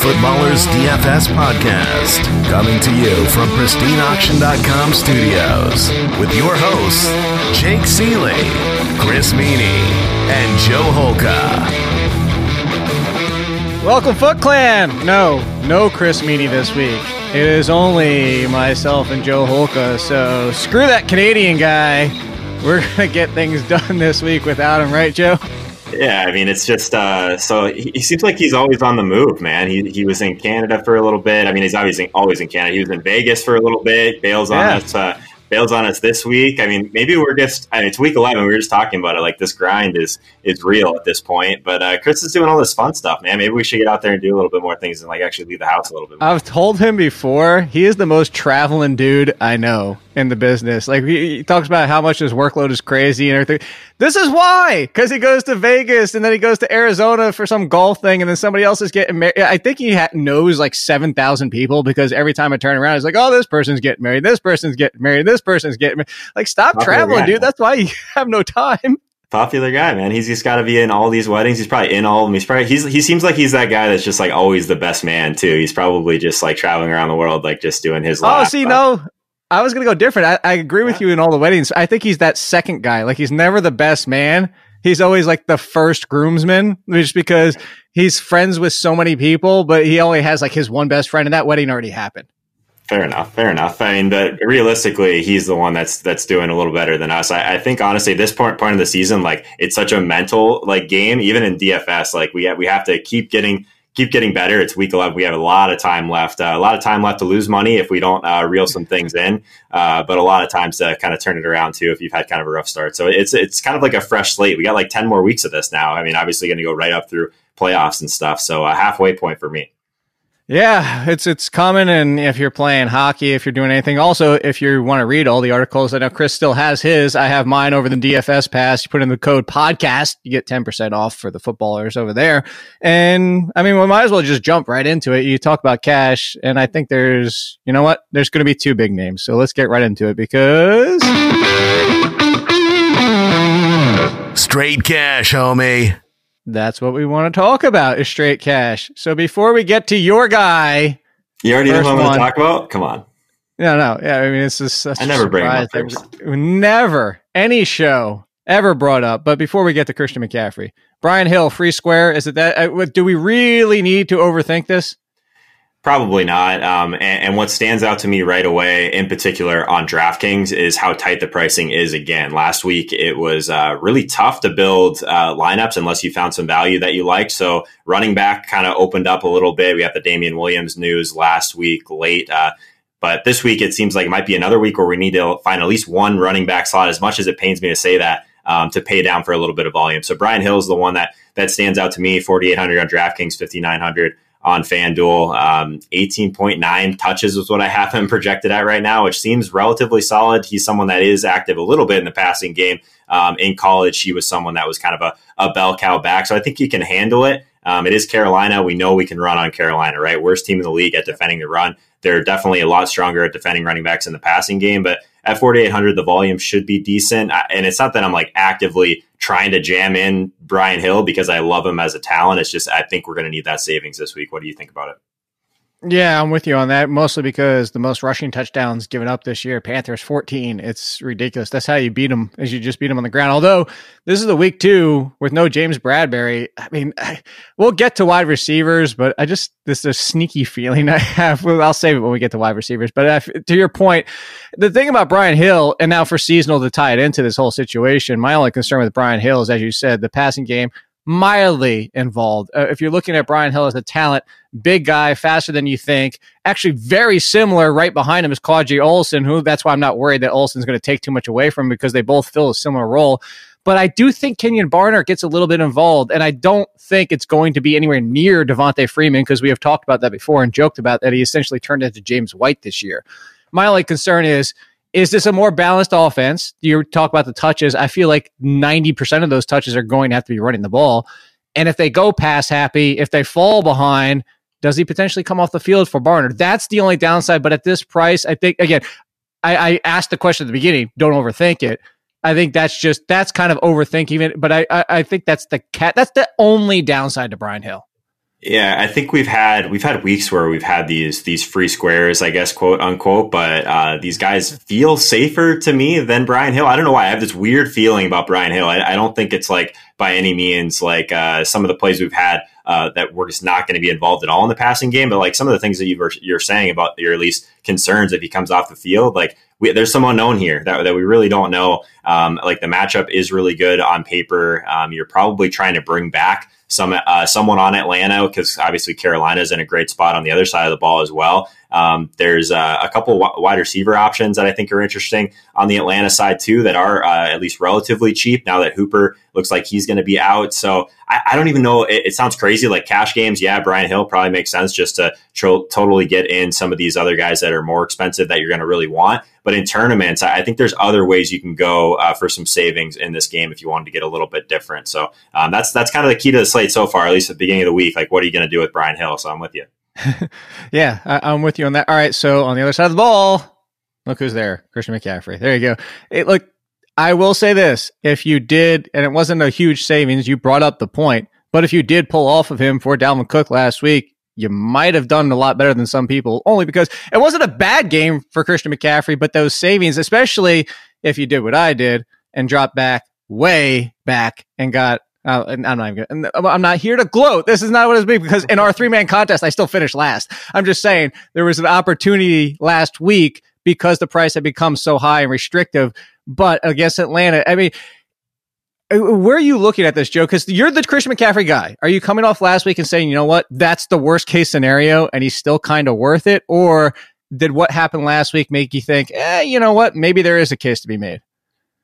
Footballers DFS podcast, coming to you from pristineauction.com studios with your hosts, Jake Seeley, Chris Meaney, and Joe Holka. Welcome, Foot Clan! No, no Chris Meaney this week. It is only myself and Joe Holka, so screw that Canadian guy. We're going to get things done this week without him, right, Joe? Yeah, I mean, it's just uh, so he, he, seems like he's always on the move, man. He, he was in Canada for a little bit. I mean, he's always in, always in Canada. He was in Vegas for a little bit. Bails on yeah. us. Uh, bails on us this week. I mean, maybe we're just. I mean, it's week eleven. We were just talking about it. Like this grind is is real at this point. But uh, Chris is doing all this fun stuff, man. Maybe we should get out there and do a little bit more things and like actually leave the house a little bit. More. I've told him before. He is the most traveling dude I know in the business. Like he, he, talks about how much his workload is crazy and everything. This is why, because he goes to Vegas and then he goes to Arizona for some golf thing, and then somebody else is getting married. I think he ha- knows like seven thousand people because every time I turn around, he's like, "Oh, this person's getting married. This person's getting married. This person's getting married." Like, stop Popular traveling, guy, dude. That's why you have no time. Popular guy, man. He's just got to be in all these weddings. He's probably in all of them. He's probably he's he seems like he's that guy that's just like always the best man too. He's probably just like traveling around the world, like just doing his. Oh, see, no, I was gonna go different. I, I agree with you in all the weddings. I think he's that second guy. Like he's never the best man. He's always like the first groomsman, just because he's friends with so many people, but he only has like his one best friend, and that wedding already happened. Fair enough. Fair enough. I mean, but realistically, he's the one that's that's doing a little better than us. I, I think honestly, this point point of the season, like it's such a mental like game. Even in DFS, like we have, we have to keep getting keep getting better. It's week 11. We have a lot of time left, uh, a lot of time left to lose money if we don't uh, reel some things in, uh, but a lot of times to kind of turn it around too if you've had kind of a rough start. So it's it's kind of like a fresh slate. We got like 10 more weeks of this now. I mean, obviously going to go right up through playoffs and stuff. So a halfway point for me. Yeah, it's it's common, and if you're playing hockey, if you're doing anything, also if you want to read all the articles, I know Chris still has his. I have mine over the DFS pass. You put in the code podcast, you get ten percent off for the footballers over there. And I mean, we might as well just jump right into it. You talk about cash, and I think there's, you know what, there's going to be two big names, so let's get right into it because straight cash, homie. That's what we want to talk about is straight cash. So before we get to your guy, you already know what I'm going to talk about. Come on. No, no. Yeah, I mean, it's just such I never bring up. Never any show ever brought up. But before we get to Christian McCaffrey, Brian Hill, free square. Is it that? Uh, do we really need to overthink this? Probably not. Um, and, and, what stands out to me right away, in particular on DraftKings, is how tight the pricing is again. Last week, it was uh, really tough to build uh, lineups unless you found some value that you liked. So running back kind of opened up a little bit. We got the Damien Williams news last week late. Uh, but this week, it seems like it might be another week where we need to find at least one running back slot, as much as it pains me to say that. Um, to pay down for a little bit of volume. So Brian Hill is the one that that stands out to me. 4,800 on DraftKings, 5,900 on FanDuel. Um, 18.9 touches is what I have him projected at right now, which seems relatively solid. He's someone that is active a little bit in the passing game. Um, in college, he was someone that was kind of a, a bell cow back. So I think he can handle it. Um, it is Carolina. We know we can run on Carolina, right? Worst team in the league at defending the run. They're definitely a lot stronger at defending running backs in the passing game, but at 4,800, the volume should be decent. And it's not that I'm like actively trying to jam in Brian Hill because I love him as a talent. It's just, I think we're going to need that savings this week. What do you think about it? Yeah, I'm with you on that. Mostly because the most rushing touchdowns given up this year, Panthers 14. It's ridiculous. That's how you beat them, is you just beat them on the ground. Although this is the week two with no James Bradberry. I mean, I, we'll get to wide receivers, but I just this is a sneaky feeling I have. I'll save it when we get to wide receivers. But uh, if, to your point, the thing about Brian Hill, and now for seasonal to tie it into this whole situation, my only concern with Brian Hill is, as you said, the passing game mildly involved. Uh, if you're looking at Brian Hill as a talent, big guy, faster than you think, actually very similar. Right behind him is Qadree Ollison, who that's why I'm not worried that Ollison's going to take too much away from him because they both fill a similar role. But I do think Kenjon Barner gets a little bit involved, and I don't think it's going to be anywhere near Devonta Freeman because we have talked about that before and joked about that he essentially turned into James White this year. My only concern is is this a more balanced offense? You talk about the touches. I feel like 90% of those touches are going to have to be running the ball. And if they go pass happy, if they fall behind, does he potentially come off the field for Barner? That's the only downside. But at this price, I think, again, I, I asked the question at the beginning don't overthink it. I think that's just, that's kind of overthinking it. But I, I, I think that's the cat, that's the only downside to Brian Hill. Yeah, I think we've had we've had weeks where we've had these these free squares, I guess, quote unquote. But uh, these guys feel safer to me than Brian Hill. I don't know why. I have this weird feeling about Brian Hill. I, I don't think it's like by any means like uh, some of the plays we've had uh, that we're just not going to be involved at all in the passing game. But like some of the things that you you're saying about your at least concerns if he comes off the field, like we, there's some unknown here that, that we really don't know. Um, like the matchup is really good on paper. Um, you're probably trying to bring back some uh, someone on Atlanta because obviously Carolina is in a great spot on the other side of the ball as well. Um, there's uh, a couple wide receiver options that I think are interesting on the Atlanta side too that are uh, at least relatively cheap now that Hooper looks like he's going to be out. So I, I don't even know. It, it, sounds crazy like cash games. Yeah, Brian Hill probably makes sense just to tro- totally get in some of these other guys that are more expensive that you're going to really want. But in tournaments, I, think there's other ways you can go uh, for some savings in this game if you wanted to get a little bit different. So um, that's that's kind of the key to the slate so far, at least at the beginning of the week. Like, what are you going to do with Brian Hill? So I'm with you. yeah, I, am with you on that. All right, so on the other side of the ball, look who's there, Christian McCaffrey. There you go. It, look, I will say this: if you did, and it wasn't a huge savings, you brought up the point. But if you did pull off of him for Dalvin Cook last week, you might have done a lot better than some people. Only because it wasn't a bad game for Christian McCaffrey, but those savings, especially if you did what I did and dropped back way back and got uh, and I'm not even gonna, I'm not here to gloat. This is not what it's because in our three man contest, I still finished last. I'm just saying there was an opportunity last week because the price had become so high and restrictive. But against Atlanta, I mean, uh, where are you looking at this, Joe? Because you're the Christian McCaffrey guy. Are you coming off last week and saying, you know what, that's the worst case scenario and he's still kind of worth it? Or did what happened last week make you think, eh, you know what, maybe there is a case to be made?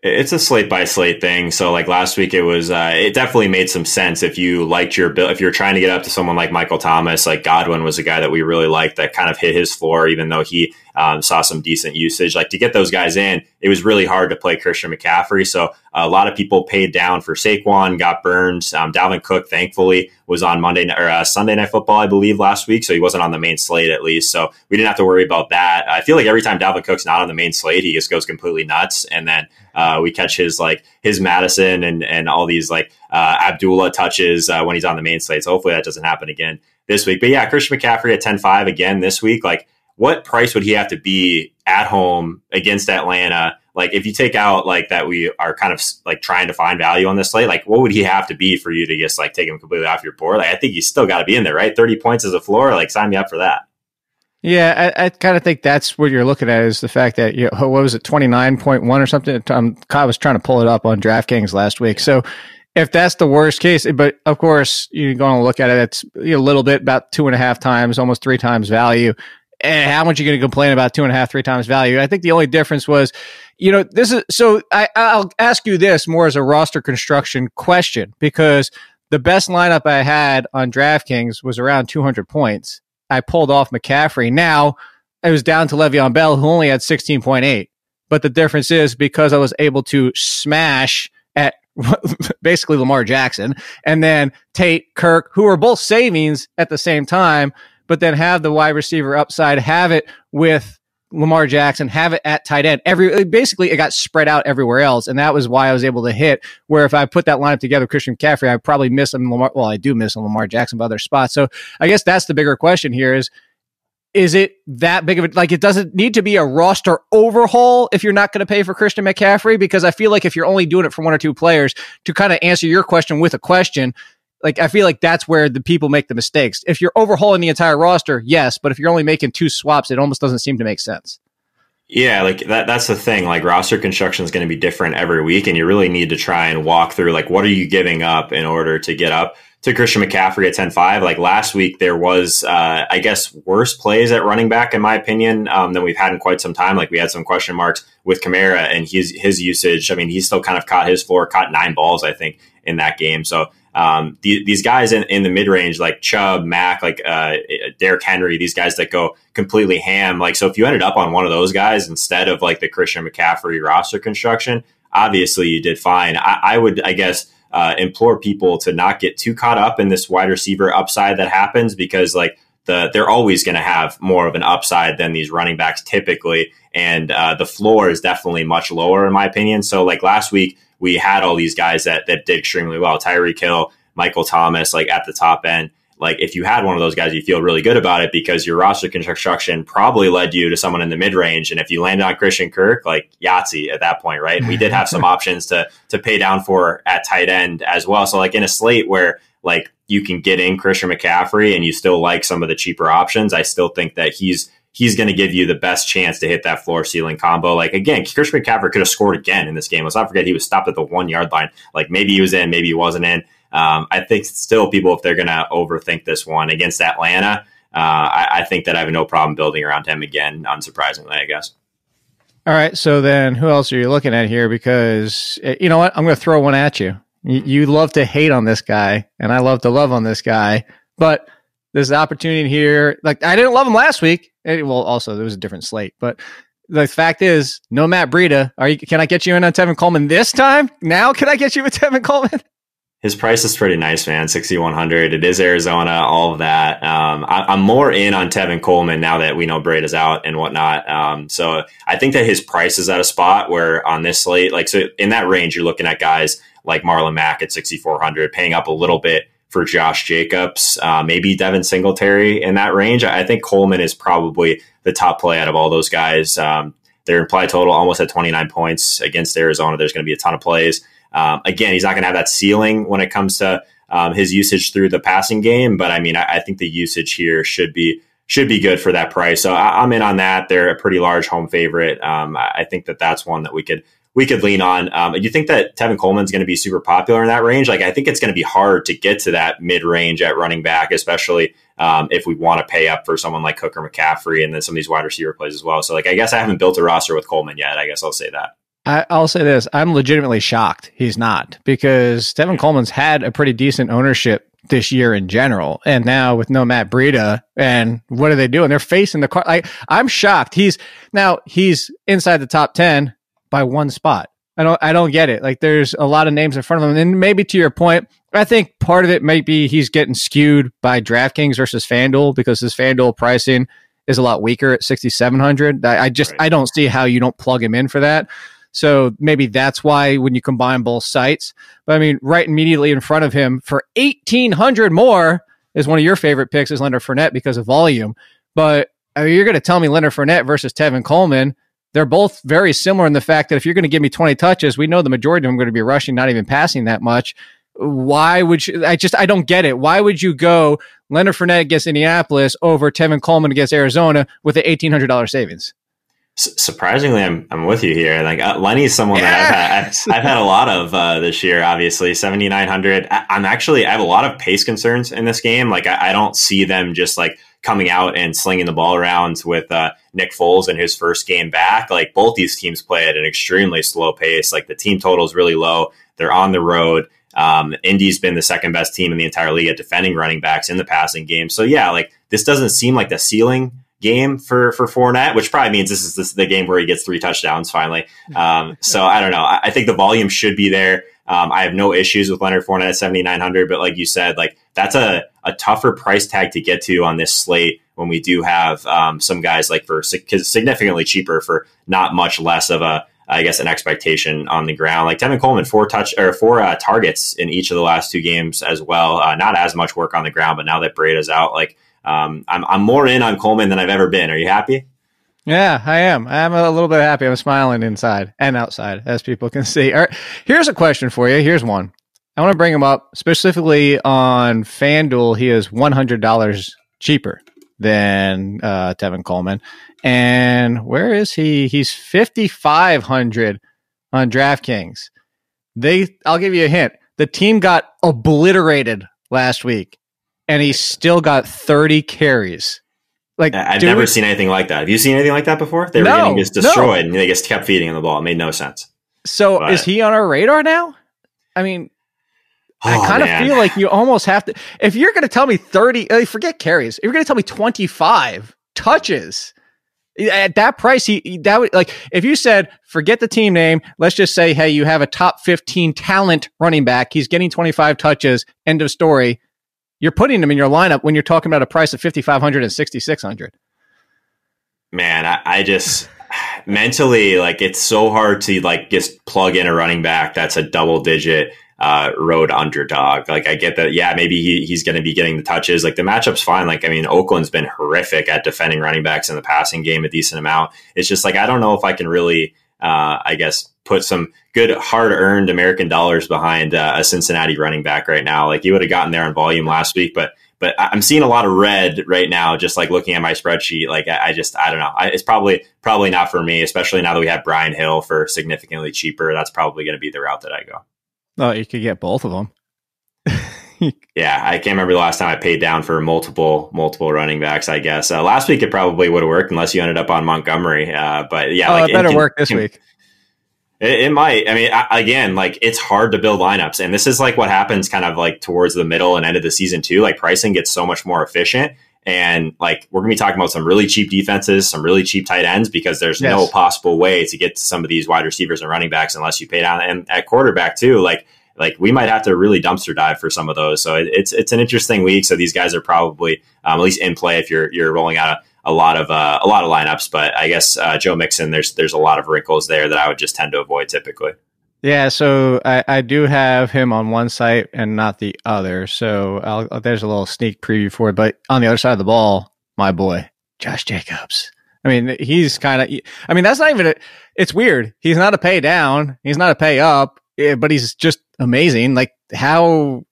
It's a slate by slate thing. So like last week, it was uh, it definitely made some sense if you liked your bill. If you're trying to get up to someone like Michael Thomas, like Godwin was a guy that we really liked that kind of hit his floor, even though he um, saw some decent usage. Like to get those guys in, it was really hard to play Christian McCaffrey. So a lot of people paid down for Saquon, got burned. Um, Dalvin Cook, thankfully, was on Monday or uh, Sunday Night Football, I believe, last week. So he wasn't on the main slate at least. So we didn't have to worry about that. I feel like every time Dalvin Cook's not on the main slate, he just goes completely nuts. And then uh, we catch his like his Mattison and and all these like uh, Abdullah touches uh, when he's on the main slate. So hopefully that doesn't happen again this week. But yeah, Christian McCaffrey at 10-5 again this week. Like what price would he have to be at home against Atlanta? Like if you take out like that, we are kind of like trying to find value on this slate. Like what would he have to be for you to just like take him completely off your board? Like I think he's still got to be in there, right? Thirty points as a floor. Like sign me up for that. Yeah, I, I kind of think that's what you're looking at is the fact that you know, what was it, twenty nine point one or something. I'm, um, I was trying to pull it up on DraftKings last week. So if that's the worst case, eh, but of course you're going to look at it, it's a little bit about two and a half times, almost three times value And how much are you going to complain about two and a half, three times value? I think the only difference was, you know, this is so I, I'll ask you this more as a roster construction question because the best lineup I had on DraftKings was around 200 points. I pulled off McCaffrey. Now it was down to Le'Veon Bell, who only had 16.8. But the difference is because I was able to smash at basically Lamar Jackson and then Tate, Kirk, who were both savings at the same time but then have the wide receiver upside, have it with Lamar Jackson, have it at tight end. Every basically it got spread out everywhere else, and that was why I was able to hit. Where if I put that lineup together, Christian McCaffrey, I probably miss him. Lamar, well, I do miss him Lamar Jackson by other spots. So I guess that's the bigger question here: is is it that big of a like? It doesn't need to be a roster overhaul if you're not going to pay for Christian McCaffrey because I feel like if you're only doing it for one or two players to kind of answer your question with a question, like I feel like that's where the people make the mistakes. If you're overhauling the entire roster, yes, but if you're only making two swaps, it almost doesn't seem to make sense. Yeah, like that that's the thing. Like roster construction is going to be different every week and you really need to try and walk through like what are you giving up in order to get up to Christian McCaffrey at 10-5. Like last week there was uh, I guess worse plays at running back in my opinion um, than we've had in quite some time. Like we had some question marks with Kamara and his his usage. I mean, he still kind of caught his floor, caught nine balls I think in that game. So um, the, these guys in, in the mid range, like Chubb, Mack, like uh, Derrick Henry, these guys that go completely ham. Like, so if you ended up on one of those guys instead of like the Christian McCaffrey roster construction, obviously you did fine. I, I would, I guess, uh, implore people to not get too caught up in this wide receiver upside that happens because like the they're always going to have more of an upside than these running backs typically, and uh, the floor is definitely much lower in my opinion. So like last week we had all these guys that that did extremely well. Tyreek Hill, Michael Thomas, like at the top end. like if you had one of those guys, you feel really good about it because your roster construction probably led you to someone in the mid range. And if you landed on Christian Kirk, like Yahtzee at that point, right? And we did have some options to to pay down for at tight end as well. So like in a slate where like you can get in Christian McCaffrey and you still like some of the cheaper options, I still think that he's he's going to give you the best chance to hit that floor ceiling combo. Like again, Christian McCaffrey could have scored again in this game. Let's not forget he was stopped at the one yard line. Like maybe he was in, maybe he wasn't in. Um, I think still people, if they're going to overthink this one against Atlanta, uh, I, I, think that I have no problem building around him again, unsurprisingly, I guess. All right. So then who else are you looking at here? Because eh, you know what? I'm going to throw one at you. you. You love to hate on this guy, and I love to love on this guy. But there's an opportunity here. Like I didn't love him last week. Eh, well, also there was a different slate, but the fact is, no Matt Breida. Are you? Can I get you in on Tevin Coleman this time? Now, can I get you with Tevin Coleman? his price is pretty nice, man. Sixty one hundred. It is Arizona. All of that. Um, I, am more in on Tevin Coleman now that we know Breida's out and whatnot. Um, so I think that his price is at a spot where on this slate, like so in that range, you're looking at guys like Marlon Mack at sixty four hundred, paying up a little bit for Josh Jacobs, uh, maybe Devin Singletary in that range. I think Coleman is probably the top play out of all those guys. Um, their implied total almost at 29 points against Arizona. There's going to be a ton of plays. Um, again, he's not going to have that ceiling when it comes to um, his usage through the passing game, but I mean, I, I, think the usage here should be should be good for that price. So I, am in on that. They're a pretty large home favorite. Um, I think that that's one that we could we could lean on. Um, do you think that Tevin Coleman's going to be super popular in that range? Like, I think it's going to be hard to get to that mid range at running back, especially um, if we want to pay up for someone like Cook or McCaffrey and then some of these wide receiver plays as well. So, like, I guess I haven't built a roster with Coleman yet. I guess I'll say that. I, will say this: I'm legitimately shocked he's not because Tevin Coleman's had a pretty decent ownership this year in general, and now with no Matt Breida, and what are they doing? They're facing the car. Like I'm shocked. He's now he's inside the top ten by one spot. I don't I don't get it. Like there's a lot of names in front of him, and maybe to your point, I think part of it might be he's getting skewed by DraftKings versus FanDuel because his FanDuel pricing is a lot weaker at 6700. I, I just right. I don't see how you don't plug him in for that. So maybe that's why when you combine both sites. But I mean, right immediately in front of him for 1800 more is one of your favorite picks is Leonard Fournette because of volume. But I mean, you're going to tell me Leonard Fournette versus Tevin Coleman. They're both very similar in the fact that if you're going to give me 20 touches, we know the majority of them are going to be rushing, not even passing that much. Why would you? I just, I don't get it. Why would you go Leonard Fournette against Indianapolis over Tevin Coleman against Arizona with an $1,800 savings? surprisingly, I'm I'm with you here. Like uh, Lenny's someone that I've had, I've, I've, had a lot of uh, this year. Obviously, 7900. I, am actually I have a lot of pace concerns in this game. Like I, I, don't see them just like coming out and slinging the ball around with uh, Nick Foles in his first game back. Like both these teams play at an extremely slow pace. Like the team total is really low. They're on the road. Um, Indy's been the second best team in the entire league at defending running backs in the passing game. So yeah, like this doesn't seem like the ceiling game for for Fournette, which probably means this is the game where he gets three touchdowns finally. Um, so I don't know. I, I, think the volume should be there. Um, I have no issues with Leonard Fournette at seventy nine hundred, but like you said, like that's a a tougher price tag to get to on this slate when we do have um, some guys like for significantly cheaper for not much less of a I guess an expectation on the ground. Like Tevin Coleman, four touch or four uh, targets in each of the last two games as well. Uh, not as much work on the ground, but now that Breida's out, like um, I'm, I'm more in on Coleman than I've ever been. Are you happy? Yeah, I am. I'm a little bit happy. I'm smiling inside and outside, as people can see. All right, here's a question for you. Here's one. I want to bring him up specifically on FanDuel. He is $100 cheaper than uh, Tevin Coleman. And where is he? He's 5500 on DraftKings. They I'll give you a hint. The team got obliterated last week and he still got 30 carries. Like I've never seen anything like that. Have you seen anything like that before? They were no, getting just destroyed no. and they just kept feeding him the ball. It made no sense. So but, is he on our radar now? I mean, oh, I kind of feel like you almost have to. If you're going to tell me 30, uh, forget carries. If you're going to tell me 25 touches at that price, he that would like if you said forget the team name. Let's just say, hey, you have a top 15 talent running back. He's getting 25 touches. End of story you're putting him in your lineup when you're talking about a price of 5500 and 6600 man I, I, just mentally, like it's so hard to like just plug in a running back that's a double digit uh, road underdog. Like I get that, yeah, maybe he, he's going to be getting the touches. Like the matchup's fine. Like I mean, Oakland's been horrific at defending running backs in the passing game a decent amount. It's just like I don't know if I can really, uh, I guess, put some good hard earned American dollars behind uh, a Cincinnati running back right now. Like you would have gotten there on volume last week, but but I'm seeing a lot of red right now. Just like looking at my spreadsheet, like I, just I don't know. I, it's probably probably not for me, especially now that we have Brian Hill for significantly cheaper. That's probably going to be the route that I go. Oh, you could get both of them. yeah, I can't remember the last time I paid down for multiple multiple running backs. I guess uh, last week it probably would have worked unless you ended up on Montgomery. Uh, but yeah, oh, like, it better can, work this can, week. It, it, might. I mean, I, again, like it's hard to build lineups, and this is like what happens kind of like towards the middle and end of the season too. Like pricing gets so much more efficient, and like we're gonna be talking about some really cheap defenses, some really cheap tight ends because there's yes. no possible way to get to some of these wide receivers and running backs unless you pay down. And at quarterback too, like like we might have to really dumpster dive for some of those. So it, it's it's an interesting week. So these guys are probably um, at least in play if you're you're rolling out a, a lot of uh, a lot of lineups. But I guess uh, Joe Mixon, there's there's a lot of wrinkles there that I would just tend to avoid typically. Yeah, so I, I do have him on one site and not the other. So I'll, there's a little sneak preview for it. But on the other side of the ball, my boy Josh Jacobs. I mean, he's kind of. I mean, that's not even. A, it's weird. He's not a pay down. He's not a pay up. Eh, but he's just amazing. Like how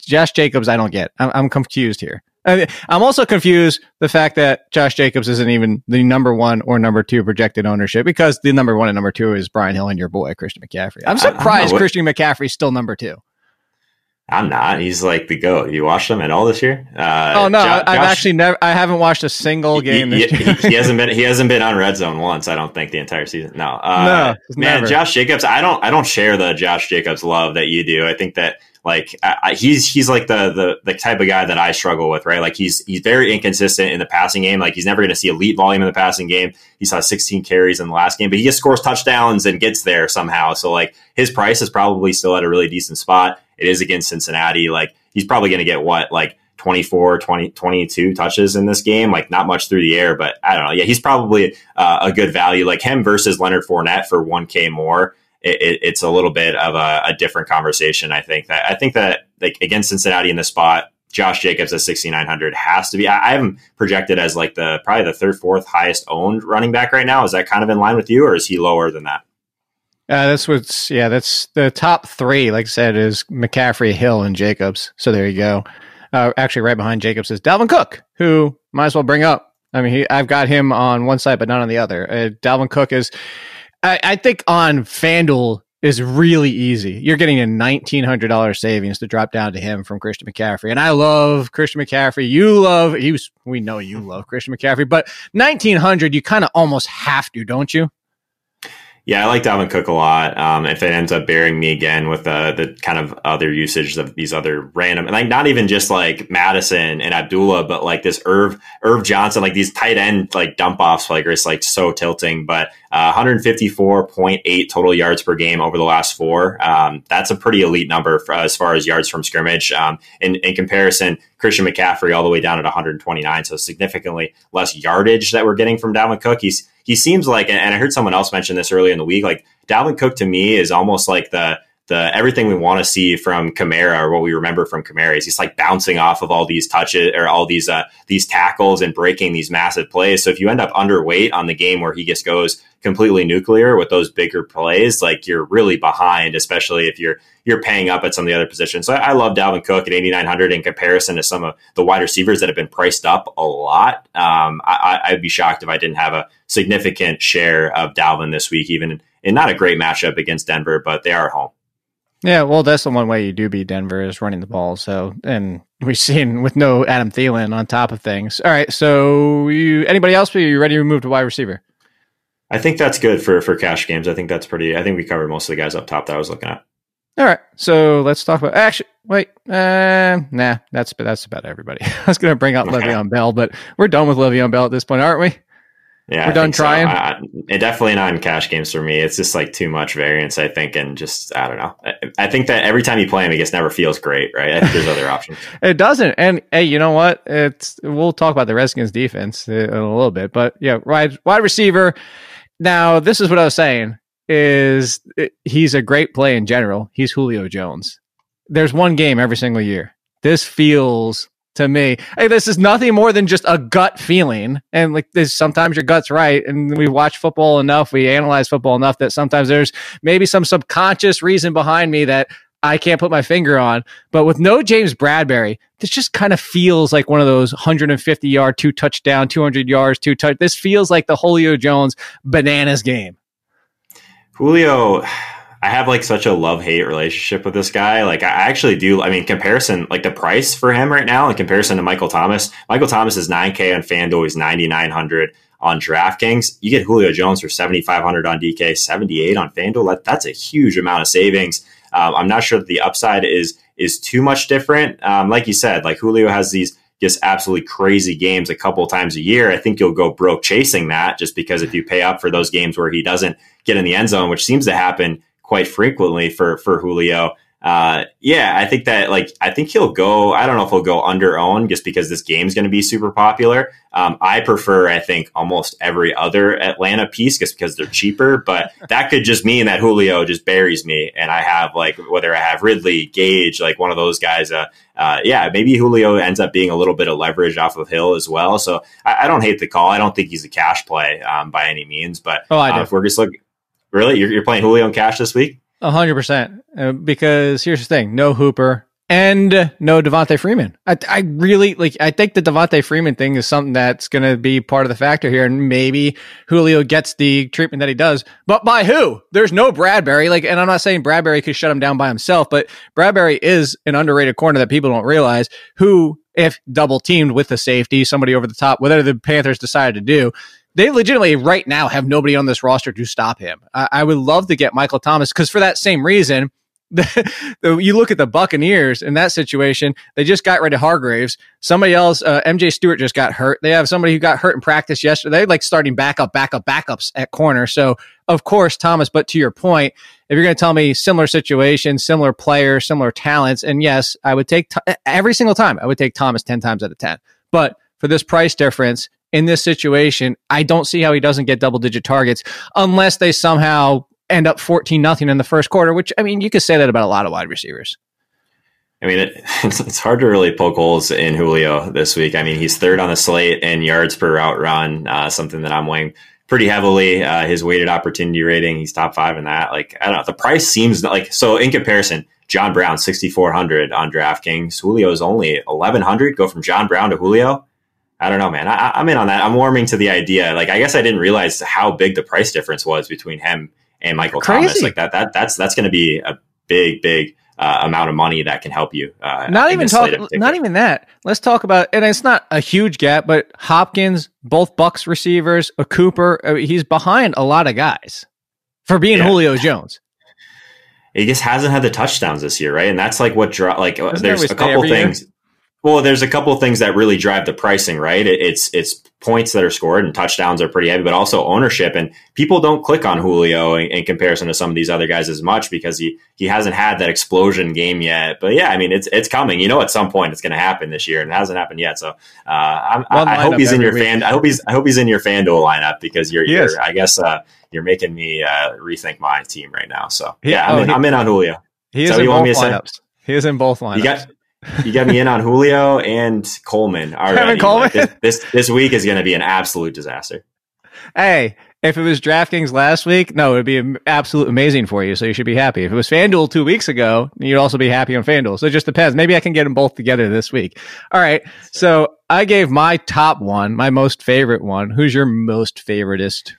Josh Jacobs, I don't get. I'm, I'm confused here. I am also confused the fact that Josh Jacobs isn't even the number one or number two projected ownership because the number one and number two is Brian Hill and your boy Christian McCaffrey. I'm surprised Christian McCaffrey's still number two. I'm not. He's like the goat. You watched him at all this year? Uh, oh no, jo- I've actually never. I haven't watched a single game. He, he, he, hasn't been. He hasn't been on red zone once. I don't think the entire season. No, uh, no, man. Never. Josh Jacobs. I don't. I don't share the Josh Jacobs love that you do. I think that like I, he's he's like the, the the type of guy that I struggle with, right? Like he's he's very inconsistent in the passing game. Like he's never going to see elite volume in the passing game. He saw 16 carries in the last game, but he just scores touchdowns and gets there somehow. So like his price is probably still at a really decent spot. It is against Cincinnati. Like he's probably going to get what like 24, 20, 22 touches in this game. Like not much through the air, but I don't know. Yeah, he's probably uh, a good value. Like him versus Leonard Fournette for 1K more it, it, it's a little bit of a, a, different conversation. I think that I think that like against Cincinnati in the spot, Josh Jacobs at 6,900 has to be. I, I have projected as like the probably the third, fourth highest owned running back right now. Is that kind of in line with you, or is he lower than that? Uh, that's what's yeah. That's the top three. Like I said, is McCaffrey, Hill, and Jacobs. So there you go. Uh, actually, right behind Jacobs is Dalvin Cook, who might as well bring up. I mean, he, I've got him on one side, but not on the other. Uh, Dalvin Cook is I, I think on FanDuel is really easy. You're getting a $1,900 savings to drop down to him from Christian McCaffrey. And I love Christian McCaffrey. You love, he was, we know you love Christian McCaffrey, but 1900, you kind of almost have to, don't you? Yeah, I like Dalvin Cook a lot. Um, if it ends up bearing me again with uh, the kind of other usage of these other random, and like not even just like Mattison and Abdullah, but like this Irv Irv Johnson, like these tight end like dump offs, like it's like so tilting. But uh, 154.8 total yards per game over the last four. Um, that's a pretty elite number for, as far as yards from scrimmage. Um, in, in comparison, Christian McCaffrey all the way down at 129, so significantly less yardage that we're getting from Dalvin Cook. He's he seems like, and I heard someone else mention this earlier in the week, like Dalvin Cook to me is almost like the the everything we want to see from Kamara or what we remember from Kamara is he's like bouncing off of all these touches or all these uh, these tackles and breaking these massive plays. So if you end up underweight on the game where he just goes completely nuclear with those bigger plays, like you're really behind, especially if you're you're paying up at some of the other positions. So I, I love Dalvin Cook at 8,900 in comparison to some of the wide receivers that have been priced up a lot. Um, I, I'd be shocked if I didn't have a significant share of Dalvin this week, even in not a great matchup against Denver, but they are at home. Yeah, well, that's the one way you do beat Denver is running the ball. So, and we've seen with no Adam Thielen on top of things. All right, so you anybody else? Are you ready to move to wide receiver? I think that's good for for cash games. I think that's pretty. I think we covered most of the guys up top that I was looking at. All right, so let's talk about actually. Wait, uh, nah, that's that's about everybody. I was going to bring up okay. Le'Veon Bell, but we're done with Le'Veon Bell at this point, aren't we? Yeah, we're I done trying. So. I, it definitely not in cash games for me. It's just like too much variance, I think, and just I don't know. I, I think that every time you play him, he just never feels great, right? I think there's other options. It doesn't, and hey, you know what? It's we'll talk about the Redskins defense in a little bit, but yeah, wide wide receiver. Now, this is what I was saying is it, he's a great play in general. He's Julio Jones. There's one game every single year. This feels to me, hey, this is nothing more than just a gut feeling. And like this, sometimes your gut's right. And we watch football enough, we analyze football enough that sometimes there's maybe some subconscious reason behind me that I can't put my finger on. But with no James Bradberry, this just kind of feels like one of those 150 yard, two touchdown, 200 yards, two touch. This feels like the Julio Jones bananas game. Julio, I have like such a love hate relationship with this guy. Like I actually do. I mean, comparison, like the price for him right now in comparison to Michael Thomas. Michael Thomas is 9K on FanDuel. He's 9,900 on DraftKings. You get Julio Jones for 7,500 on DK, 78 on FanDuel. That, that's a huge amount of savings. Um, I'm not sure that the upside is is too much different. Um, like you said, like Julio has these just absolutely crazy games a couple times a year. I think you'll go broke chasing that just because if you pay up for those games where he doesn't get in the end zone, which seems to happen quite frequently for for Julio, uh, yeah, I think that like I think he'll go. I don't know if he'll go under own just because this game's going to be super popular. Um, I prefer, I think, almost every other Atlanta piece just because they're cheaper. But that could just mean that Julio just buries me, and I have like whether I have Ridley, Gage, like one of those guys. Uh, uh, yeah, maybe Julio ends up being a little bit of leverage off of Hill as well. So I, I don't hate the call. I don't think he's a cash play um, by any means. But oh, I uh, if we're just looking, really, you're, you're playing Julio in cash this week? hundred uh, percent. Because here's the thing: no Hooper and no Devonta Freeman. I, I really like. I think the Devonta Freeman thing is something that's going to be part of the factor here, and maybe Julio gets the treatment that he does. But by who? There's no Bradberry. Like, and I'm not saying Bradberry could shut him down by himself, but Bradberry is an underrated corner that people don't realize. Who, if double teamed with the safety, somebody over the top, whatever the Panthers decided to do, they legitimately right now have nobody on this roster to stop him. I, I would love to get Michael Thomas because for that same reason, the, the, you look at the Buccaneers in that situation, they just got rid of Hargreaves. Somebody else, uh, MJ Stewart just got hurt. They have somebody who got hurt in practice yesterday, They like starting backup, backup, backups at corner. So, of course, Thomas, but to your point, if you're going to tell me similar situation, similar players, similar talents, and yes, I would take t- every single time, I would take Thomas 10 times out of 10. But for this price difference, in this situation, I don't see how he doesn't get double digit targets unless they somehow end up 14 nothing in the first quarter, which I mean, you could say that about a lot of wide receivers. I mean, it, it's, hard to really poke holes in Julio this week. I mean, he's third on the slate in yards per route run, uh, something that I'm weighing pretty heavily. Uh, his weighted opportunity rating, he's top five in that. Like, I don't know. The price seems like so in comparison. John Brown, 6,400 on DraftKings. Julio is only 1,100. Go from John Brown to Julio. I don't know, man. I, am in on that. I'm warming to the idea. Like, I guess I didn't realize how big the price difference was between him and Michael Crazy. Thomas. Like that. That that's that's going to be a big, big uh, amount of money that can help you. Uh, not even talk. Not even that. Let's talk about. And it's not a huge gap, but Hopkins, both Bucks receivers, a Cooper. Uh, he's behind a lot of guys for being yeah. Julio Jones. He just hasn't had the touchdowns this year, right? And that's like what draw. Like, Doesn't there's a couple things. Year? Well, there's a couple things that really drive the pricing, right? It's it's points that are scored and touchdowns are pretty heavy, but also ownership. And people don't click on Julio in, in, comparison to some of these other guys as much because he he hasn't had that explosion game yet. But yeah, I mean it's it's coming. You know, at some point it's going to happen this year, and it hasn't happened yet. So uh, I, I hope he's in your week. fan. I hope he's I hope he's in your FanDuel lineup because you're, you're I guess uh, you're making me uh, rethink my team right now. So yeah, I'm, oh, in, he, I'm in on Julio. He is in both lineups. He is in both lineups. You got you got me in on Julio and Coleman already. Coleman? Like this, this, this week is going to be an absolute disaster. Hey, if it was DraftKings last week, no, it'd be absolute amazing for you. So you should be happy. If it was FanDuel two weeks ago, you'd also be happy on FanDuel. So it just depends. Maybe I can get them both together this week. All right. So I gave my top one, my most favorite one. Who's your most favoritist?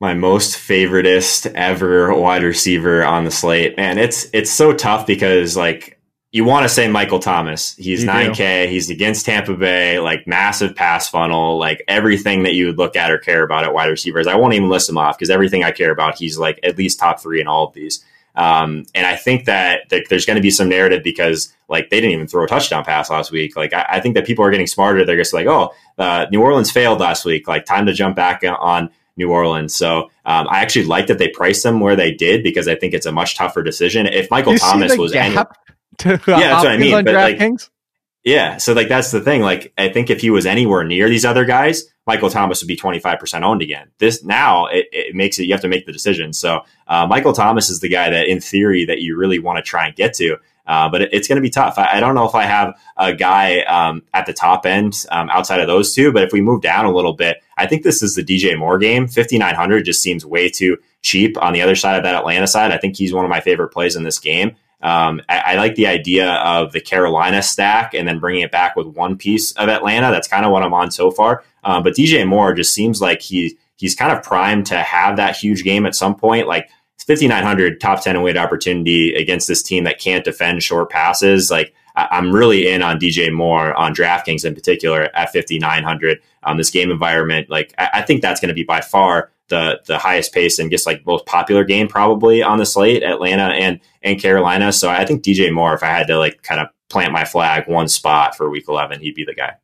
My most favoritist ever wide receiver on the slate. Man, it's it's so tough because like you want to say Michael Thomas. He's you 9K. Do. He's against Tampa Bay, like massive pass funnel, like everything that you would look at or care about at wide receivers. I won't even list them off because everything I care about, he's like at least top three in all of these. Um, and I think that, there's going to be some narrative because like they didn't even throw a touchdown pass last week. Like I, I think that people are getting smarter. They're just like, oh, uh, New Orleans failed last week. Like time to jump back on New Orleans. So um, I actually like that they priced them where they did because I think it's a much tougher decision. If Michael Thomas was any, to uh, yeah, that's what I mean. But like, yeah, so like that's the thing. Like I think if he was anywhere near these other guys, Michael Thomas would be 25% owned again. This now it, it makes it, you have to make the decision. So uh, Michael Thomas is the guy that in theory that you really want to try and get to. Uh, but it, it's going to be tough. I, I, don't know if I have a guy um, at the top end um, outside of those two, but if we move down a little bit, I think this is the DJ Moore game. 5,900 just seems way too cheap on the other side of that Atlanta side. I think he's one of my favorite plays in this game. Um, I, I, like the idea of the Carolina stack and then bringing it back with one piece of Atlanta. That's kind of what I'm on so far. Um, but DJ Moore just seems like he he's kind of primed to have that huge game at some point. Like 5,900 top 10 weight opportunity against this team that can't defend short passes. Like I, am really in on DJ Moore on DraftKings in particular at 5,900 on um, this game environment. Like I, I think that's going to be by far the the highest pace and just like most popular game probably on the slate, Atlanta and and Carolina. So I think DJ Moore, if I had to like kind of plant my flag one spot for Week 11, he'd be the guy.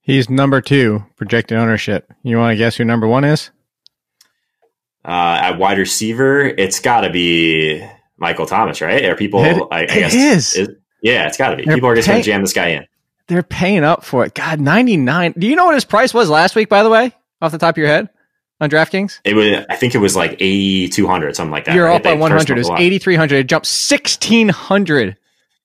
He's number two projected ownership. You want to guess who number one is? Uh, at wide receiver, it's got to be Michael Thomas, right? Are people? It, I, I guess, it is. is. Yeah, it's got to be. They're people are just going to jam this guy in. They're paying up for it. God, ninety nine. Do you know what his price was last week? By the way, off the top of your head on DraftKings? It was, I think it was like 8,200, something like that. You're right? up by 100. It was 8,300. It jumped 1,600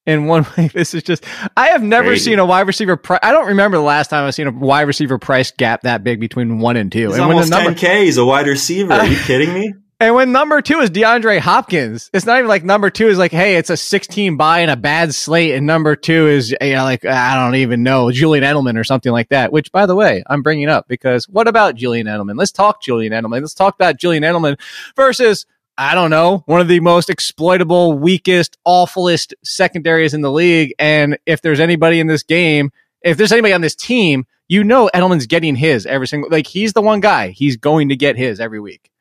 in one way. This is just, I have never Crazy. seen a wide receiver price. I don't remember the last time I've seen a wide receiver price gap that big between one and two. He's and almost when the number, 10K. He's a wide receiver. Are you kidding me? And when number two is DeAndre Hopkins, it's not even like number two is like, hey, it's a 16 buy and a bad slate. And number two is, you know, like, I don't even know, Julian Edelman or something like that, which by the way, I'm bringing up because what about Julian Edelman? Let's talk Julian Edelman. Let's talk about Julian Edelman versus, I don't know, one of the most exploitable, weakest, awfulest secondaries in the league. And if there's anybody in this game, if there's anybody on this team, you know Edelman's getting his every single, like he's the one guy. He's going to get his every week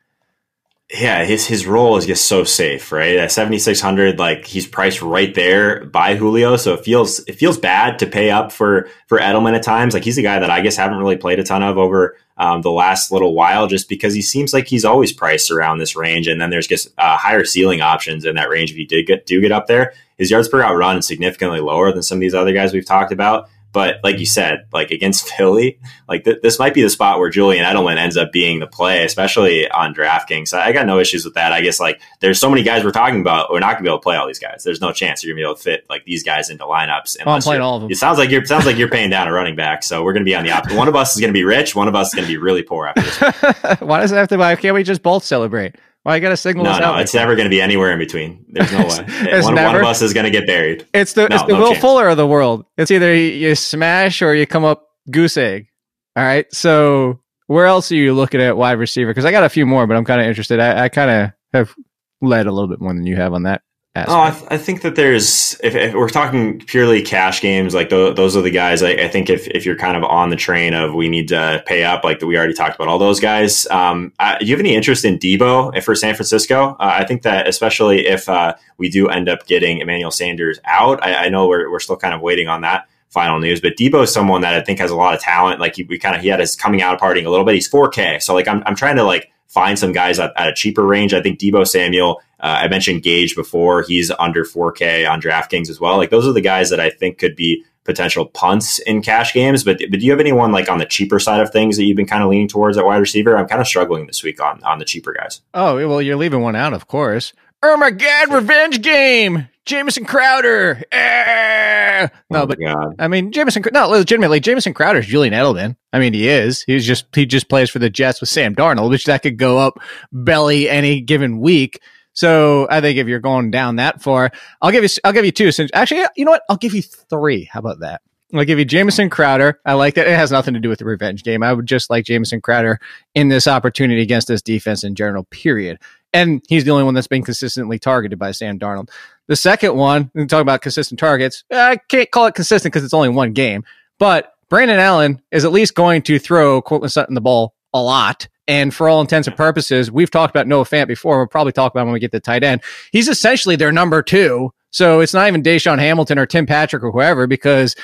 yeah, his his role is just so safe, right? At seventy six hundred, like he's priced right there by Julio, so it feels it feels bad to pay up for for Edelman at times. Like he's a guy that I guess haven't really played a ton of over um, the last little while, just because he seems like he's always priced around this range, and then there's just uh, higher ceiling options in that range if you did get do get up there. His yards per route run is significantly lower than some of these other guys we've talked about. But like you said, like against Philly, like th- this might be the spot where Julian Edelman ends up being the play, especially on DraftKings. So I got no issues with that. I guess like there's so many guys we're talking about, we're not gonna be able to play all these guys. There's no chance you're gonna be able to fit like these guys into lineups. Oh, I'm playing all of them. It sounds like you're sounds like you're paying down a running back. So we're gonna be on the opposite. One of us is gonna be rich. One of us is gonna be really poor after this. Why does it have to? Why can't we just both celebrate? Well, I got to signal no, no, it's never going to be anywhere in between. There's no way. one, never, one, of us is going to get buried. It's the no, it's the no Will chance. Fuller of the world. It's either you smash or you come up goose egg. All right. So where else are you looking at wide receiver? Because I got a few more, but I'm kind of interested. I, I kind of have led a little bit more than you have on that Aspect. Oh, I, th- I, think that there's if, if, we're talking purely cash games, like th- those are the guys. I, I, think if, if you're kind of on the train of we need to pay up, like that we already talked about all those guys. Um, uh, do you have any interest in Deebo for San Francisco? Uh, I think that especially if uh, we do end up getting Emmanuel Sanders out, I, I know we're we're still kind of waiting on that final news. But Deebo is someone that I think has a lot of talent. Like he, we kind of he had his coming out partying a little bit. He's 4K, so like I'm I'm trying to like find some guys at, at a cheaper range. I think Deebo Samuel uh, I mentioned Gage before. He's under 4K on DraftKings as well. Like those are the guys that I think could be potential punts in cash games. But but do you have anyone like on the cheaper side of things that you've been kind of leaning towards at wide receiver? I'm kind of struggling this week on on the cheaper guys. Oh well, you're leaving one out, of course. God, revenge game. Jamison Crowder. Eh. No, oh but God. I mean, Jamison. No, legitimately, Jamison Crowder is Julian Edelman. I mean, he is. He's just he just plays for the Jets with Sam Darnold, which that could go up belly any given week. So I think if you're going down that far, I'll give you I'll give you two. Since actually, you know what? I'll give you three. How about that? I'll give you Jamison Crowder. I like that. It has nothing to do with the revenge game. I would just like Jamison Crowder in this opportunity against this defense in general, period. And he's the only one that's been consistently targeted by Sam Darnold. The second one, we talk about consistent targets. I can't call it consistent because it's only one game, but Brandon Allen is at least going to throw Courtland Sutton the ball a lot. And for all intents and purposes, we've talked about Noah Fant before. We'll probably talk about when we get to tight end. He's essentially their number two. So it's not even DaeSean Hamilton or Tim Patrick or whoever because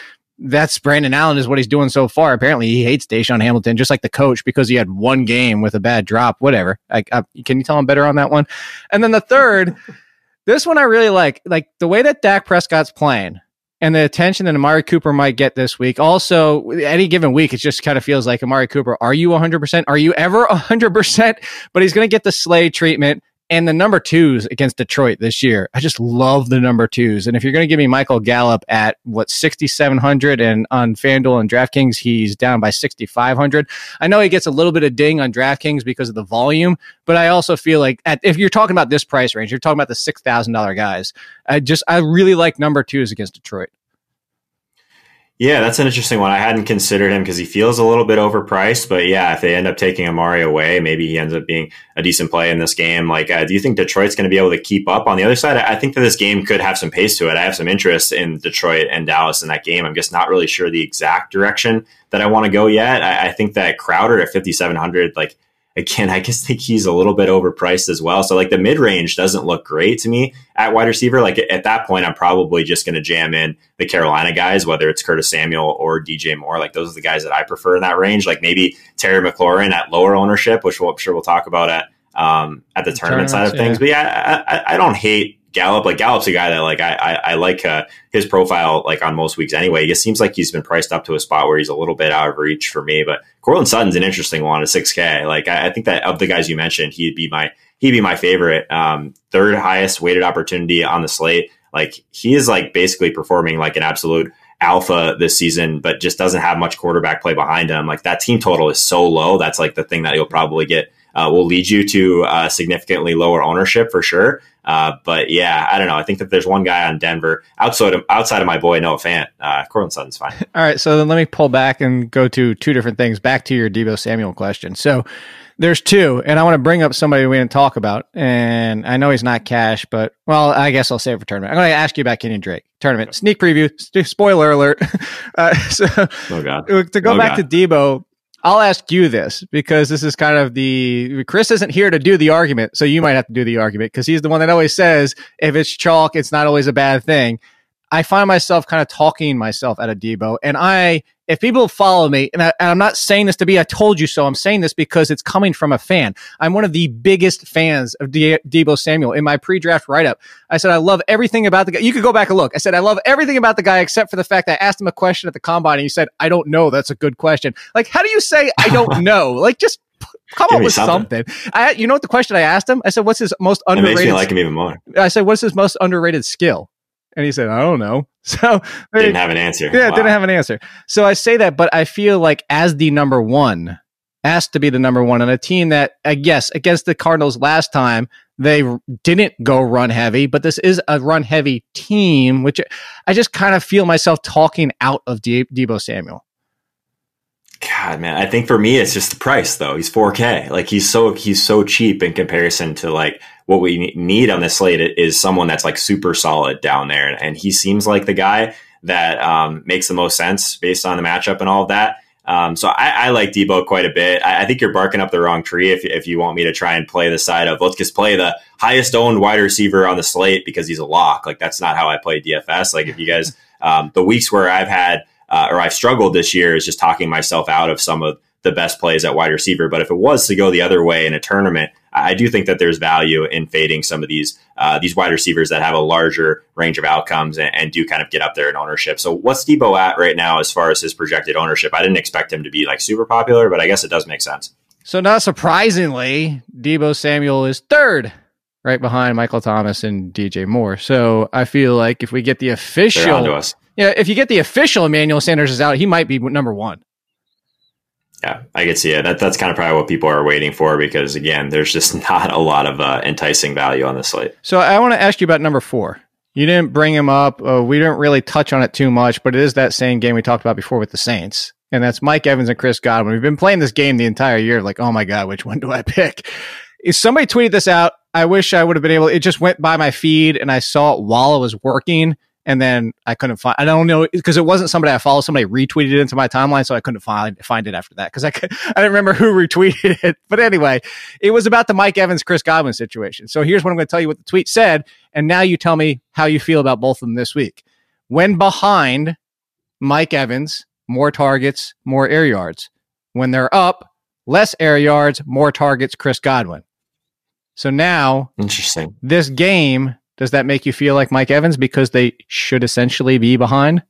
that's Brandon Allen is what he's doing so far. Apparently he hates DaeSean Hamilton just like the coach because he had one game with a bad drop, whatever. I, I, uh, can you tell him better on that one? And then the third, this one I really like, like the way that Dak Prescott's playing and the attention that Amari Cooper might get this week. Also, any given week, it just kind of feels like Amari Cooper, are you 100%? Are you ever 100%? But he's going to get the Slay treatment and the number twos against Detroit this year. I just love the number twos. And if you're going to give me Michael Gallup at what 6,700 and on FanDuel and DraftKings, he's down by 6,500. I know he gets a little bit of ding on DraftKings because of the volume, but I also feel like at, if you're talking about this price range, you're talking about the $6,000 guys. I just, I really like number twos against Detroit. Yeah, that's an interesting one. I hadn't considered him because he feels a little bit overpriced. But yeah, if they end up taking Amari away, maybe he ends up being a decent play in this game. Like, uh, do you think Detroit's going to be able to keep up on the other side? I think that this game could have some pace to it. I have some interest in Detroit and Dallas in that game. I'm just not really sure the exact direction that I want to go yet. I, I think that Crowder at 5,700, like, again, I just think he's a little bit overpriced as well. So like the mid range doesn't look great to me at wide receiver. Like at that point, I'm probably just going to jam in the Carolina guys, whether it's Curtis Samuel or DJ Moore. Like those are the guys that I prefer in that range. Like maybe Terry McLaurin at lower ownership, which we'll, I'm sure we'll talk about at um, at the tournament side of things. Yeah. But yeah, I, I, don't hate Gallup, like Gallup's a guy that like I I, I like uh, his profile like on most weeks anyway. It seems like he's been priced up to a spot where he's a little bit out of reach for me. But Courtland Sutton's an interesting one at six K. Like I, I, think that of the guys you mentioned, he'd be my he'd be my favorite. Um, third highest weighted opportunity on the slate. Like he is like basically performing like an absolute alpha this season, but just doesn't have much quarterback play behind him. Like that team total is so low. That's like the thing that you'll probably get uh, will lead you to uh, significantly lower ownership for sure. Uh, but yeah, I don't know. I think that there's one guy on Denver outside of outside of my boy Noah Fant. Uh, Courtland Sutton's fine. All right, so then let me pull back and go to two different things. Back to your Deebo Samuel question. So there's two, and I want to bring up somebody we didn't talk about. And I know he's not cash, but well, I guess I'll save it for tournament. I'm going to ask you about Kenyan Drake tournament sneak preview. Spoiler alert. Uh, so oh God. to go oh back God. to Deebo, I'll ask you this because this is kind of the Chris isn't here to do the argument, so you might have to do the argument because he's the one that always says if it's chalk, it's not always a bad thing. I find myself kind of talking myself out of Deebo, And I, if people follow me, and, I, am not saying this to be, I told you so. I'm saying this because it's coming from a fan. I'm one of the biggest fans of De- Deebo Samuel. In my pre-draft write-up, I said I love everything about the guy. You could go back and look. I said I love everything about the guy except for the fact that I asked him a question at the combine, and he said I don't know. That's a good question. Like, how do you say I don't know? Like, just come Give up with something. something. I, you know what the question I asked him? I said, "What's his most underrated?" It makes me like him even more. I said, "What's his most underrated skill?" And he said, I don't know. So they didn't have an answer. Yeah, wow. didn't have an answer. So I say that, but I feel like as the number one, asked to be the number one on a team that I guess against the Cardinals last time, they didn't go run heavy, but this is a run heavy team, which I just kind of feel myself talking out of De- Deebo Samuel. God, man, I think for me it's just the price though. He's 4K. Like he's so he's so cheap in comparison to like what we need on this slate is someone that's like super solid down there, and he seems like the guy that um, makes the most sense based on the matchup and all of that. Um, so I, I, like Deebo quite a bit. I, I, think you're barking up the wrong tree if, if you want me to try and play the side of let's just play the highest owned wide receiver on the slate because he's a lock. Like that's not how I play DFS. Like if you guys, um, the weeks where I've had uh, or I've struggled this year is just talking myself out of some of the best plays at wide receiver. But if it was to go the other way in a tournament, I do think that there's value in fading some of these uh, these wide receivers that have a larger range of outcomes and, and, do kind of get up there in ownership. So what's Deebo at right now as far as his projected ownership? I didn't expect him to be like super popular, but I guess it does make sense. So not surprisingly, Deebo Samuel is third right behind Michael Thomas and DJ Moore. So I feel like if we get the official, yeah, if you get the official Emmanuel Sanders is out, he might be number one. Yeah, I could see it. That, that's kind of probably what people are waiting for because, again, there's just not a lot of uh, enticing value on the slate. So I want to ask you about number four. You didn't bring him up. Uh, we didn't really touch on it too much, but it is that same game we talked about before with the Saints. And that's Mike Evans and Chris Godwin. We've been playing this game the entire year. Like, oh my God, which one do I pick? If somebody tweeted this out, I wish I would have been able. It just went by my feed and I saw it while I was working and then I couldn't find. I don't know because it wasn't somebody I followed. Somebody retweeted it into my timeline, so I couldn't find find it after that because I could, I didn't remember who retweeted it. But anyway, it was about the Mike Evans Chris Godwin situation. So here's what I'm going to tell you what the tweet said, and now you tell me how you feel about both of them this week. When behind Mike Evans, more targets, more air yards. When they're up, less air yards, more targets. Chris Godwin. So now, interesting. This game Does that make you feel like Mike Evans because they should essentially be behind?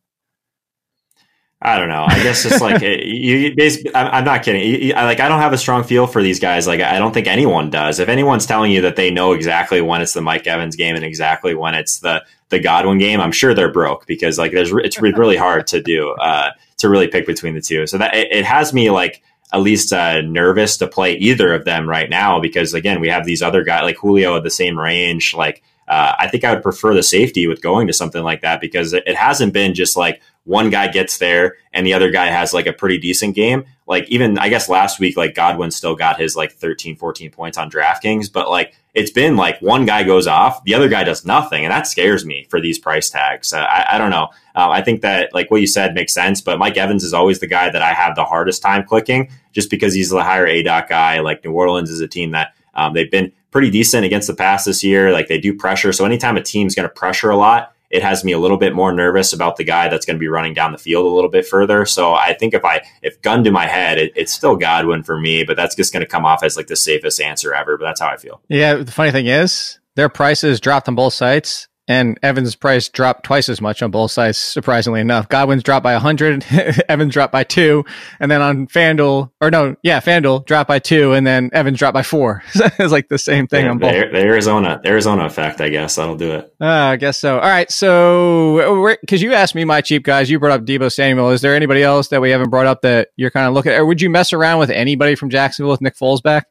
I don't know. I guess it's like you. Basically, I'm not kidding. You, I, like I don't have a strong feel for these guys. Like I don't think anyone does. If anyone's telling you that they know exactly when it's the Mike Evans game and exactly when it's the the Godwin game, I'm sure they're broke because like there's it's really hard to do uh, to really pick between the two. So that it, it has me like at least uh, nervous to play either of them right now because again we have these other guys like Julio at the same range. Like uh, I think I would prefer the safety with going to something like that because it, hasn't been just like one guy gets there and the other guy has like a pretty decent game. Like even I guess last week, like Godwin still got his like 13, 14 points on DraftKings, but like it's been like one guy goes off, the other guy does nothing. And that scares me for these price tags. Uh, I, I, don't know. Uh, I think that like what you said makes sense, but Mike Evans is always the guy that I have the hardest time clicking just because he's the higher aDOT guy. Like New Orleans is a team that um, they've been pretty decent against the pass this year. Like they do pressure. So anytime a team's going to pressure a lot, it has me a little bit more nervous about the guy that's going to be running down the field a little bit further. So I think if I if gun to my head, it, it's still Godwin for me, but that's just going to come off as like the safest answer ever. But that's how I feel. Yeah, the funny thing is their prices dropped on both sites and Evans' price dropped twice as much on both sides, surprisingly enough. Godwin's dropped by 100, Evans dropped by two, and then on FanDuel, or no, yeah, FanDuel dropped by two, and then Evans dropped by four. it's like the same thing yeah, on both. The, Arizona, Arizona effect, I guess. That'll do it. Uh, I guess so. All right. So, because you asked me my cheap guys, you brought up Deebo Samuel. Is there anybody else that we haven't brought up that you're kind of looking at, or would you mess around with anybody from Jacksonville with Nick Foles back?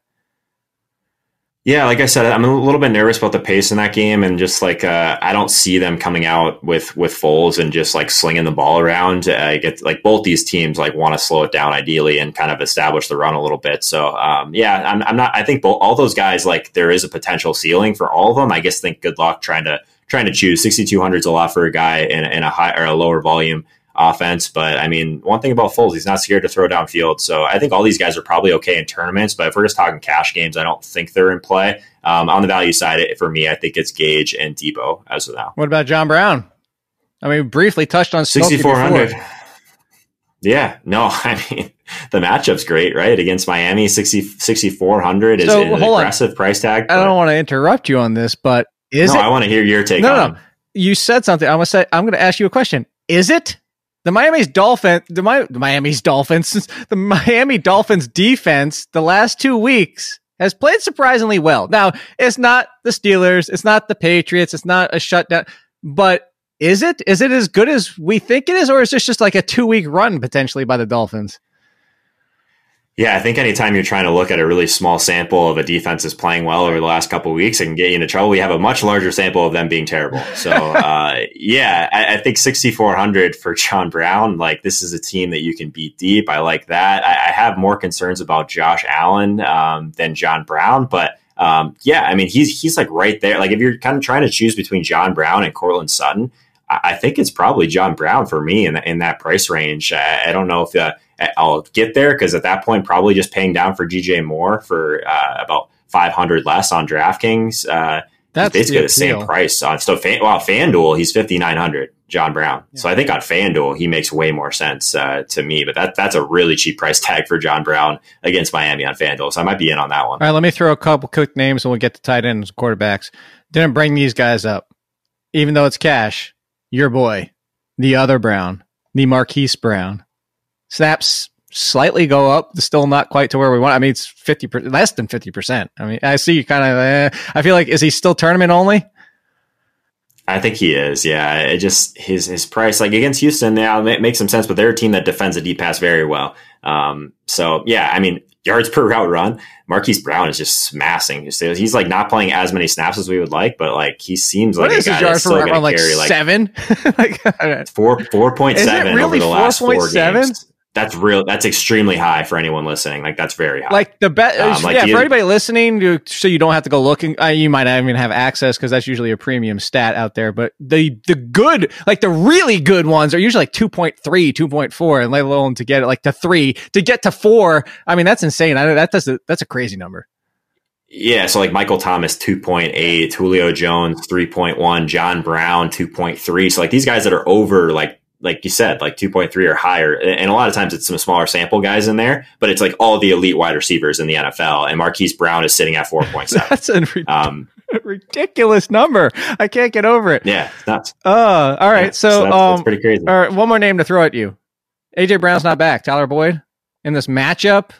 Yeah, like I said, I'm a little bit nervous about the pace in that game, and just like uh, I don't see them coming out with with Foles and just like slinging the ball around. I get like both these teams like want to slow it down ideally and kind of establish the run a little bit. So um, yeah, I'm, I'm not. I think both, all those guys like there is a potential ceiling for all of them. I guess think good luck trying to trying to choose. 6200 is a lot for a guy in, in a high or a lower volume offense. But I mean, one thing about Foles, he's not scared to throw downfield. So I think all these guys are probably okay in tournaments. But if we're just talking cash games, I don't think they're in play. Um, on the value side, it, for me, I think it's Gage and Deebo as of now. What about John Brown? I mean, briefly touched on 6,400. Yeah, no, I mean, the matchup's great, right? Against Miami, 60, 6,400 is so, an aggressive on. price tag. I don't want to interrupt you on this, but is no, it? I want to hear your take no, no, no. You said something. I'm to say, I'm going to ask you a question. Is it? The Miami's Dolphin, the, Mi- the Miami's Dolphins, the Miami Dolphins defense, the last two weeks has played surprisingly well. Now, it's not the Steelers, it's not the Patriots, it's not a shutdown, but is it? Is it as good as we think it is, or is this just like a two week run potentially by the Dolphins? Yeah, I think anytime you're trying to look at a really small sample of a defense is playing well over the last couple weeks, it can get you into trouble. We have a much larger sample of them being terrible. So, uh, yeah, I, I, think 6,400 for John Brown. Like, this is a team that you can beat deep. I like that. I, I have more concerns about Josh Allen um, than John Brown, but um, yeah, I mean, he's he's like right there. Like, if you're kind of trying to choose between John Brown and Courtland Sutton, I, I think it's probably John Brown for me in, in that price range. I, I don't know if. Uh, I'll get there because at that point, probably just paying down for DJ Moore for uh, about 500 less on DraftKings. Uh, That's basically the, the same price on so fan, well FanDuel he's 5900 John Brown. Yeah. So I think on FanDuel he makes way more sense uh, to me. But that that's a really cheap price tag for John Brown against Miami on FanDuel. So I might be in on that one. All right, let me throw a couple quick names and we'll get to tight ends and quarterbacks. Didn't bring these guys up, even though it's cash. Your boy, the other Brown, the Marquise Brown snaps slightly go up, still not quite to where we want. I mean, it's fifty percent, less than 50%. I mean, I see you kind of, eh, I feel like, is he still tournament only? I think he is. Yeah, it just his his price like against Houston now it makes some sense, but they're a team that defends a deep pass very well. Um, so yeah, I mean yards per route run, Marquise Brown is just smashing. He's like not playing as many snaps as we would like, but like he seems like what a guy that's still going to carry like seven, like four four point seven really over the last four games that's real. That's extremely high for anyone listening. Like that's very high. Like the best Um, like yeah, the, for anybody listening, to, so you don't have to go looking. Uh, you might not even have access because that's usually a premium stat out there. But the the good, like the really good ones, are usually like 2.3, 2.4, and let alone to get it like to three to get to four. I mean, that's insane. I that does that's a crazy number. Yeah, so like Michael Thomas, 2.8, Julio Jones, 3.1, John Brown, 2.3. So like these guys that are over like like you said, like 2.3 or higher. And a lot of times it's some smaller sample guys in there, but it's like all the elite wide receivers in the NFL. And Marquise Brown is sitting at 4.7. That's um, ridiculous number. I can't get over it. Yeah, it's nuts. Uh, all right. Yeah, so, so that's, um, that's pretty crazy. All right, one more name to throw at you. AJ Brown's not back. Tyler Boyd in this matchup.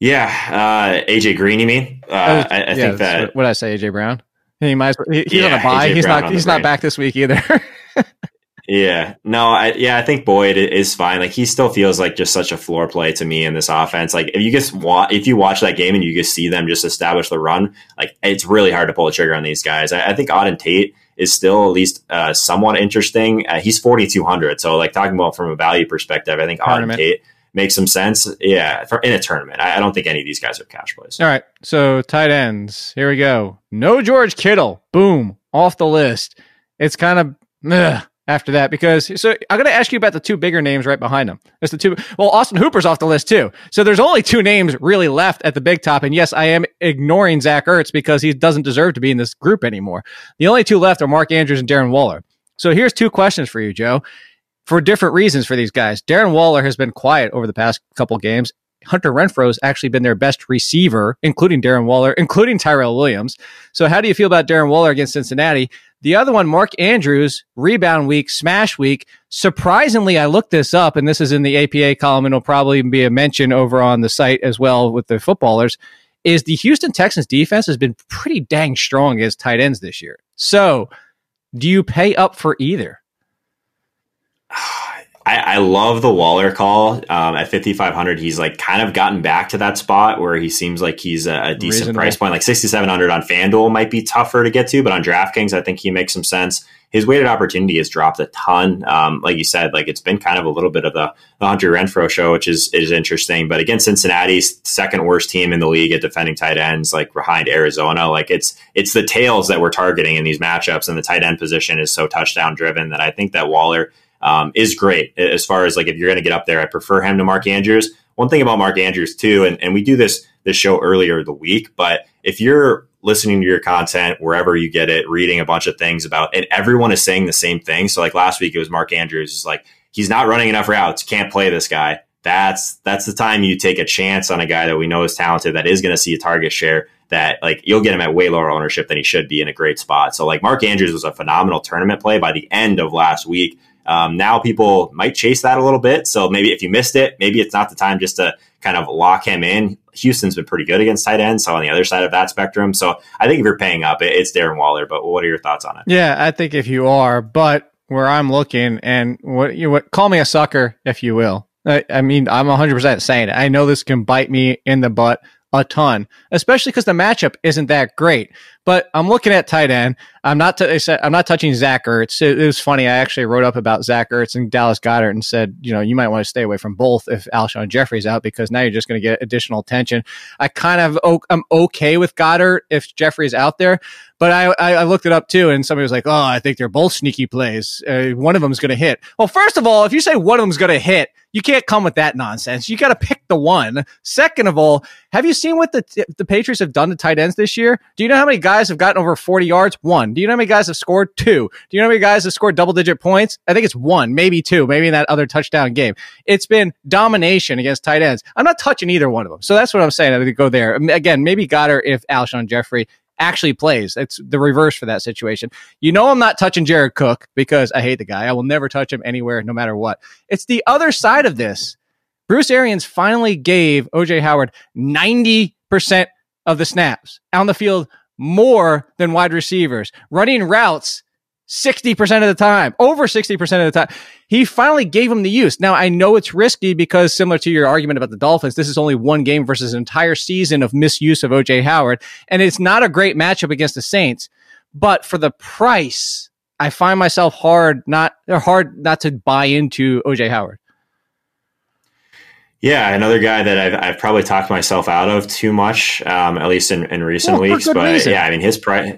Yeah, uh, AJ Green. You mean? Uh, I, I yeah, think that. What, did I say? AJ Brown. He might. He, he's yeah, on a. AJ he's Brown not. He's not back this week either. Yeah, no, I, yeah, I think Boyd is fine. Like he still feels like just such a floor play to me in this offense. Like if you just watch, if you watch that game and you just see them just establish the run, like it's really hard to pull the trigger on these guys. I, I think Auden Tate is still at least uh, somewhat interesting. Uh, he's forty two hundred, so like talking about from a value perspective, I think Auden Tate makes some sense. Yeah, for, in a tournament, I, I, don't think any of these guys are cash plays. All right, so tight ends. Here we go. No George Kittle. Boom, off the list. It's kind of. Ugh after that because so I'm going to ask you about the two bigger names right behind them. It's the two. Well, Austin Hooper's off the list too. So there's only two names really left at the big top. And yes, I am ignoring Zach Ertz because he doesn't deserve to be in this group anymore. The only two left are Mark Andrews and Darren Waller. So here's two questions for you, Joe, for different reasons for these guys. Darren Waller has been quiet over the past couple games. Hunter Renfrow's actually been their best receiver, including Darren Waller, including Tyrell Williams. So how do you feel about Darren Waller against Cincinnati? The other one, Mark Andrews, rebound week, smash week. Surprisingly, I looked this up, and this is in the APA column, and it'll probably be a mention over on the site as well with the footballers. Is the Houston Texans defense has been pretty dang strong as tight ends this year. So, do you pay up for either? I, I, love the Waller call um, at 5,500. He's like kind of gotten back to that spot where he seems like he's a, a decent Reasonable. price point. Like 6,700 on FanDuel might be tougher to get to, but on DraftKings, I think he makes some sense. His weighted opportunity has dropped a ton. Um, like you said, like it's been kind of a little bit of the, the Hunter Renfrow show, which is is interesting. But against Cincinnati's second worst team in the league at defending tight ends, like behind Arizona, like it's it's the tails that we're targeting in these matchups, and the tight end position is so touchdown driven that I think that Waller um, is great as far as like if you're going to get up there. I prefer him to Mark Andrews. One thing about Mark Andrews too, and, and we do this this show earlier the week, but if you're listening to your content wherever you get it, reading a bunch of things about, and everyone is saying the same thing. So like last week, it was Mark Andrews is like he's not running enough routes, can't play this guy. That's that's the time you take a chance on a guy that we know is talented, that is going to see a target share. That like you'll get him at way lower ownership than he should be in a great spot. So like Mark Andrews was a phenomenal tournament play by the end of last week um, now people might chase that a little bit. So maybe if you missed it, maybe it's not the time just to kind of lock him in. Houston's been pretty good against tight ends, so on the other side of that spectrum. So I think if you're paying up, it's Darren Waller. But what are your thoughts on it? Yeah, I think if you are, but where I'm looking, and what you what, call me a sucker if you will. I, I mean, I'm 100 percent saying it. I know this can bite me in the butt a ton, especially because the matchup isn't that great. But I'm looking at tight end. I'm not. T- I'm not touching Zach Ertz. It, it, was funny. I actually wrote up about Zach Ertz and Dallas Goedert and said, you know, you might want to stay away from both if Alshon Jeffery's out because now you're just going to get additional attention. I kind of I'm okay with Goddard if Jeffery's out there, but I, I looked it up too, and somebody was like, "Oh, I think they're both sneaky plays. Uh, one of them's going to hit." Well, first of all, if you say one of them's going to hit, you can't come with that nonsense. You got to pick the one. Second of all, have you seen what the the Patriots have done to tight ends this year? Do you know how many guys have gotten over 40 yards? One. Do you know how many guys have scored? Two. Do you know how many guys have scored double digit points? I think it's one, maybe two, maybe in that other touchdown game. It's been domination against tight ends. I'm not touching either one of them. So that's what I'm saying. I think go there again. Maybe Goedert if Alshon Jeffery actually plays. It's the reverse for that situation. You know, I'm not touching Jared Cook because I hate the guy. I will never touch him anywhere, no matter what. It's the other side of this. Bruce Arians finally gave OJ Howard 90% of the snaps on the field more than wide receivers, running routes 60% of the time, over 60% of the time. He finally gave him the use. Now, I know it's risky because similar to your argument about the Dolphins, this is only one game versus an entire season of misuse of OJ Howard. And it's not a great matchup against the Saints. But for the price, I find myself hard not hard not to buy into OJ Howard. Yeah, another guy that I've, I've probably talked myself out of too much, um, at least in, in recent well, weeks. But reason. yeah, I mean his price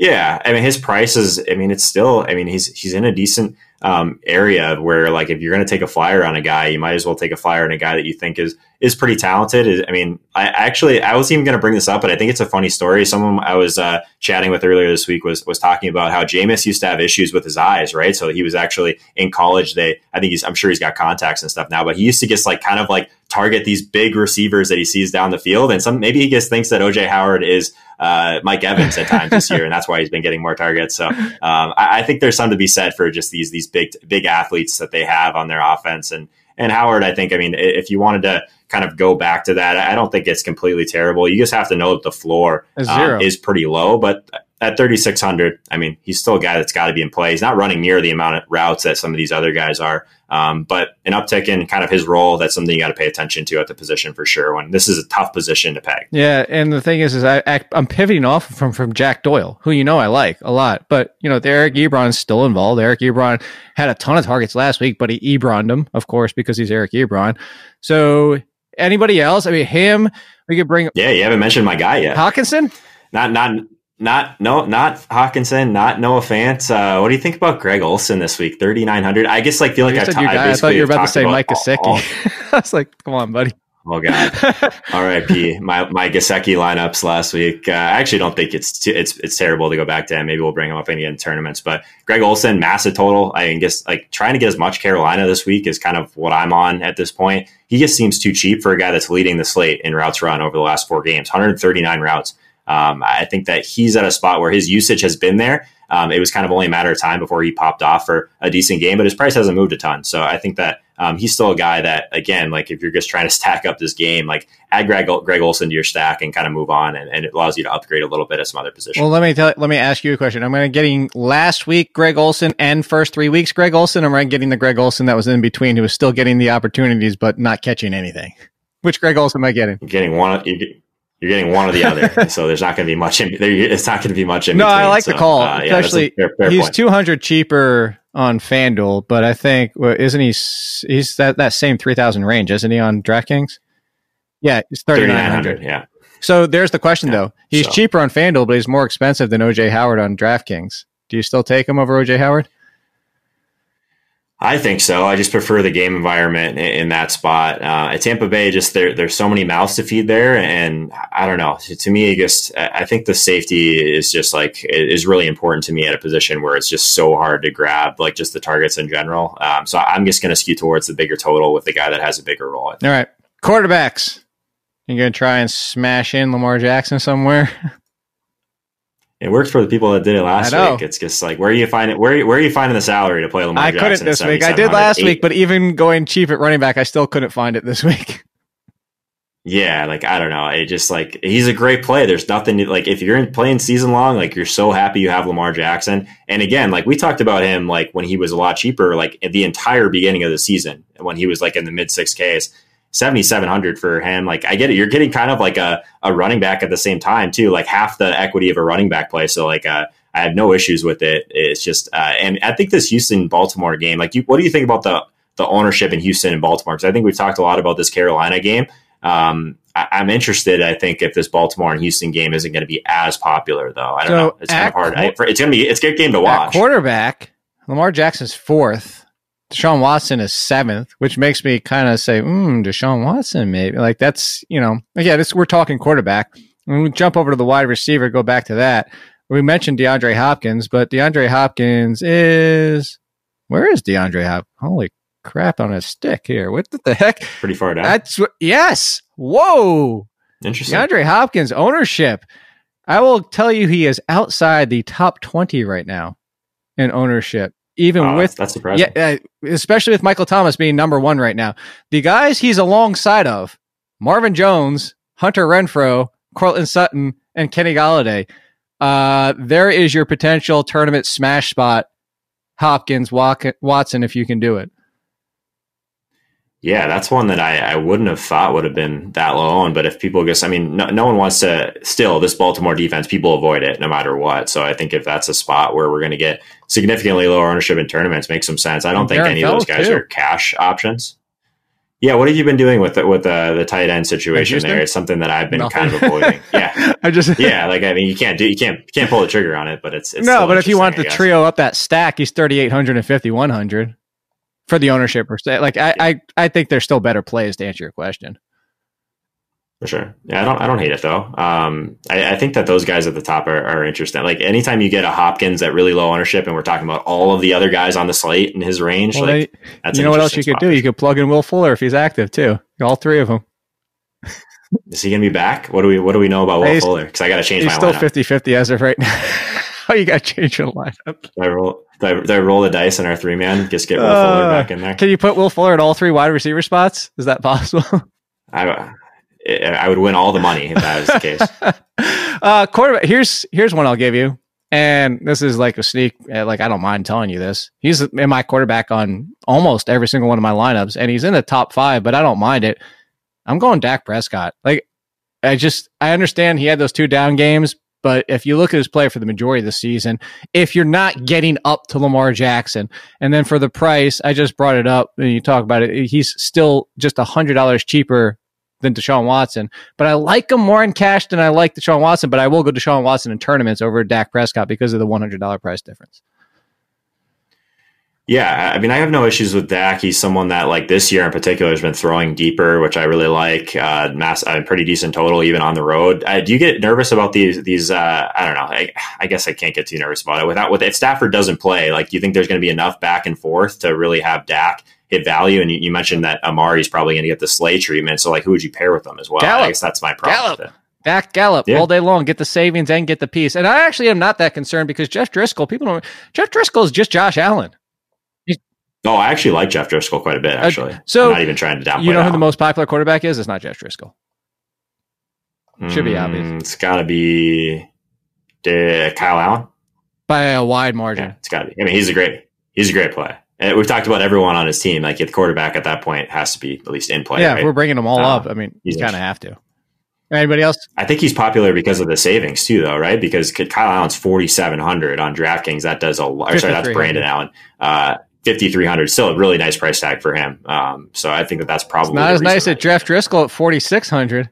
yeah, I mean his price is. I mean it's still. I mean he's he's in a decent um, area where like if you're going to take a flyer on a guy, you might as well take a flyer on a guy that you think is is pretty talented. I mean, I actually I was even going to bring this up, but I think it's a funny story. Someone I was uh, chatting with earlier this week was was talking about how Jameis used to have issues with his eyes, right? So he was actually in college. They I think he's I'm sure he's got contacts and stuff now, but he used to just like kind of like target these big receivers that he sees down the field, and some maybe he just thinks that OJ Howard is uh, Mike Evans at times this year, and that's why he's been getting more targets. So um, I, I, think there's something to be said for just these these big big athletes that they have on their offense, and and Howard. I think I mean if you wanted to kind of go back to that, I don't think it's completely terrible. You just have to know that the floor um, is pretty low, but at 3600 i mean he's still a guy that's got to be in play he's not running near the amount of routes that some of these other guys are um, but an uptick in kind of his role, that's something you got to pay attention to at the position for sure. When this is a tough position to peg. Yeah, and the thing is, is I, I am pivoting off from from Jack Doyle, who you know I like a lot, but you know Eric Ebron's still involved. Eric Ebron had a ton of targets last week, but he Ebroned him, of course, because he's Eric Ebron. So anybody else? I mean, him. We could bring. Yeah, you haven't mentioned my guy yet, Hockenson. Not not not no, not Hockenson, not Noah Fant. Uh, what do you think about Greg Olsen this week? Thirty nine hundred. I guess like feel like I, t- I, I thought you were about to say Mike Gesicki. I was like, come on, buddy. Oh god, R.I.P. My my Gesicki lineups last week. Uh, I actually don't think it's too, it's it's terrible to go back to him. Maybe we'll bring him up in tournaments. But Greg Olsen, massive total. I guess like trying to get as much Carolina this week is kind of what I'm on at this point. He just seems too cheap for a guy that's leading the slate in routes run over the last four games. 139 routes. Um, I think that he's at a spot where his usage has been there. Um, it was kind of only a matter of time before he popped off for a decent game, but his price hasn't moved a ton. So I think that um, he's still a guy that, again, like if you're just trying to stack up this game, like add Greg, Greg Olsen to your stack and kind of move on, and, and, it allows you to upgrade a little bit at some other position. Well, let me tell, let me ask you a question. I'm I getting last week Greg Olsen and first three weeks Greg Olsen. or am I getting the Greg Olsen that was in between, who was still getting the opportunities but not catching anything? Which Greg Olsen am I getting? You're getting one. You're, you're getting one or the other. so there's not going to be much. In, there, it's not going to be much in. No, between, I like so, the call. Uh, yeah, Especially fair, fair he's point. 200 cheaper on FanDuel, but I think well, isn't he? He's that that same 3,000 range, isn't he on DraftKings? Yeah, he's 3,900. Yeah. So there's the question yeah, though. He's so. cheaper on FanDuel, but he's more expensive than OJ Howard on DraftKings. Do you still take him over OJ Howard? I think so. I just prefer the game environment in, in that spot. Uh, at Tampa Bay, just there, there's so many mouths to feed there, and I don't know. To, me, I guess I think the safety is just like is really important to me at a position where it's just so hard to grab, like just the targets in general. Um, so I'm just going to skew towards the bigger total with the guy that has a bigger role. All right, quarterbacks. You gonna try and smash in Lamar Jackson somewhere? It worked for the people that did it last week. It's just like where are you find it? Where where are you finding the salary to play Lamar? Jackson? I Jackson couldn't this week. I did last week, but even going cheap at running back, I still couldn't find it this week. Yeah, like I don't know. It just like he's a great play. There's nothing like if you're in playing season long, like you're so happy you have Lamar Jackson. And again, like we talked about him, like when he was a lot cheaper, like at the entire beginning of the season when he was like in the mid six Ks 7700 for him like i get it you're getting kind of like a, a running back at the same time too like half the equity of a running back play so like uh, i have no issues with it it's just uh, and i think this houston baltimore game like you, what do you think about the the ownership in houston and baltimore because i think we've talked a lot about this carolina game um, I, am interested. I think if this Baltimore and Houston game isn't going to be as popular, though, I don't so know. It's kind of hard. I, it's going to be it's a good game to watch. Quarterback Lamar Jackson's fourth. Deshaun Watson is seventh, which makes me kind of say, hmm, Deshaun Watson, maybe. Like that's, you know, again, this, we're talking quarterback. When we jump over to the wide receiver, go back to that. We mentioned DeAndre Hopkins, but DeAndre Hopkins is where is DeAndre Hopkins? Holy crap on a stick here. What the heck? Pretty far down. That's yes. Whoa. Interesting. DeAndre Hopkins ownership. I will tell you he is outside the top 20 right now in ownership even oh, with that's surprising. Yeah, uh, especially with Michael Thomas being number one right now. The guys he's alongside of Marvin Jones, Hunter Renfrow, Courtland Sutton, and Kenny Golladay. Uh, there is your potential tournament smash spot, Hopkins, Watson, if you can do it. Yeah, that's one that I, I wouldn't have thought would have been that low on. But if people just, I mean, no, no one wants to still this Baltimore defense, people avoid it no matter what. So I think if that's a spot where we're going to get significantly lower ownership in tournaments, makes some sense. I don't think any of those guys too. are cash options. Yeah, what have you been doing with the, with the the tight end situation there? It's something that I've been Nothing. kind of avoiding. Yeah, I just yeah, like I mean, you can't do you can't you can't pull the trigger on it, but it's, it's no. But if you want the trio up that stack, he's thirty eight hundred and fifty one hundred for the ownership percent. Like I, I, I think there's still better plays to answer your question. For sure. Yeah, I don't. I don't hate it though. Um, I, I, think that those guys at the top are, are interesting. Like anytime you get a Hopkins at really low ownership, and we're talking about all of the other guys on the slate in his range, well, like they, you know what else you could do? You could plug in Will Fuller if he's active too. All three of them. Is he gonna be back? What do we What do we know about Will he's, Fuller? Because I got to change. He's still 50-50 as of right now. oh, you got to change your lineup. Do I roll? Do I, do I roll the dice in our three man? Just get Will uh, Fuller back in there. Can you put Will Fuller at all three wide receiver spots? Is that possible? I I would win all the money if that was the case. uh, quarterback. Here's here's one I'll give you, and this is like a sneak. Uh, like I don't mind telling you this. He's in my quarterback on almost every single one of my lineups, and he's in the top five. But I don't mind it. I'm going Dak Prescott. Like I just I understand he had those two down games, but if you look at his play for the majority of the season, if you're not getting up to Lamar Jackson, and then for the price, I just brought it up and you talk about it, he's still just a hundred dollars cheaper than Deshaun Watson. But I like him more in cash than I like Deshaun Watson. But I will go Deshaun Watson in tournaments over Dak Prescott because of the one hundred dollar price difference. Yeah, I mean, I have no issues with Dak. He's someone that, like this year in particular, has been throwing deeper, which I really like. Uh, mass, uh, pretty decent total even on the road. Uh, do you get nervous about these? These, uh, I don't know. I, I, guess I can't get too nervous about it. Without, with if Stafford doesn't play, like, do you think there's going to be enough back and forth to really have Dak hit value. And you, you mentioned that Amari's probably going to get the Slay treatment. So, like, who would you pair with them as well? Gallup. I guess that's my problem. Back Gallup yeah. all day long, get the savings and get the piece. And I actually am not that concerned because Jeff Driskel, people don't. Jeff Driskel is just Josh Allen. Oh, I actually like Jeff Driskel quite a bit. Actually, uh, so I'm not even trying to downplay. You know who the most popular quarterback is? It's not Jeff Driskel. Should be obvious. Mm, it's got to be uh, Kyle Allen by a wide margin. Yeah, it's got to be. I mean, he's a great, he's a great play. And we've talked about everyone on his team. Like the quarterback at that point has to be at least in play. Yeah, right? we're bringing them all uh, up. I mean, you kind of have to. Anybody else? I think he's popular because of the savings too, though, right? Because Kyle Allen's forty seven hundred on DraftKings. That does a lot. Sorry, that's Brandon Allen. Uh, 5300 still a really nice price tag for him um, so i think that that's probably it's not as nice at jeff driskel at 4600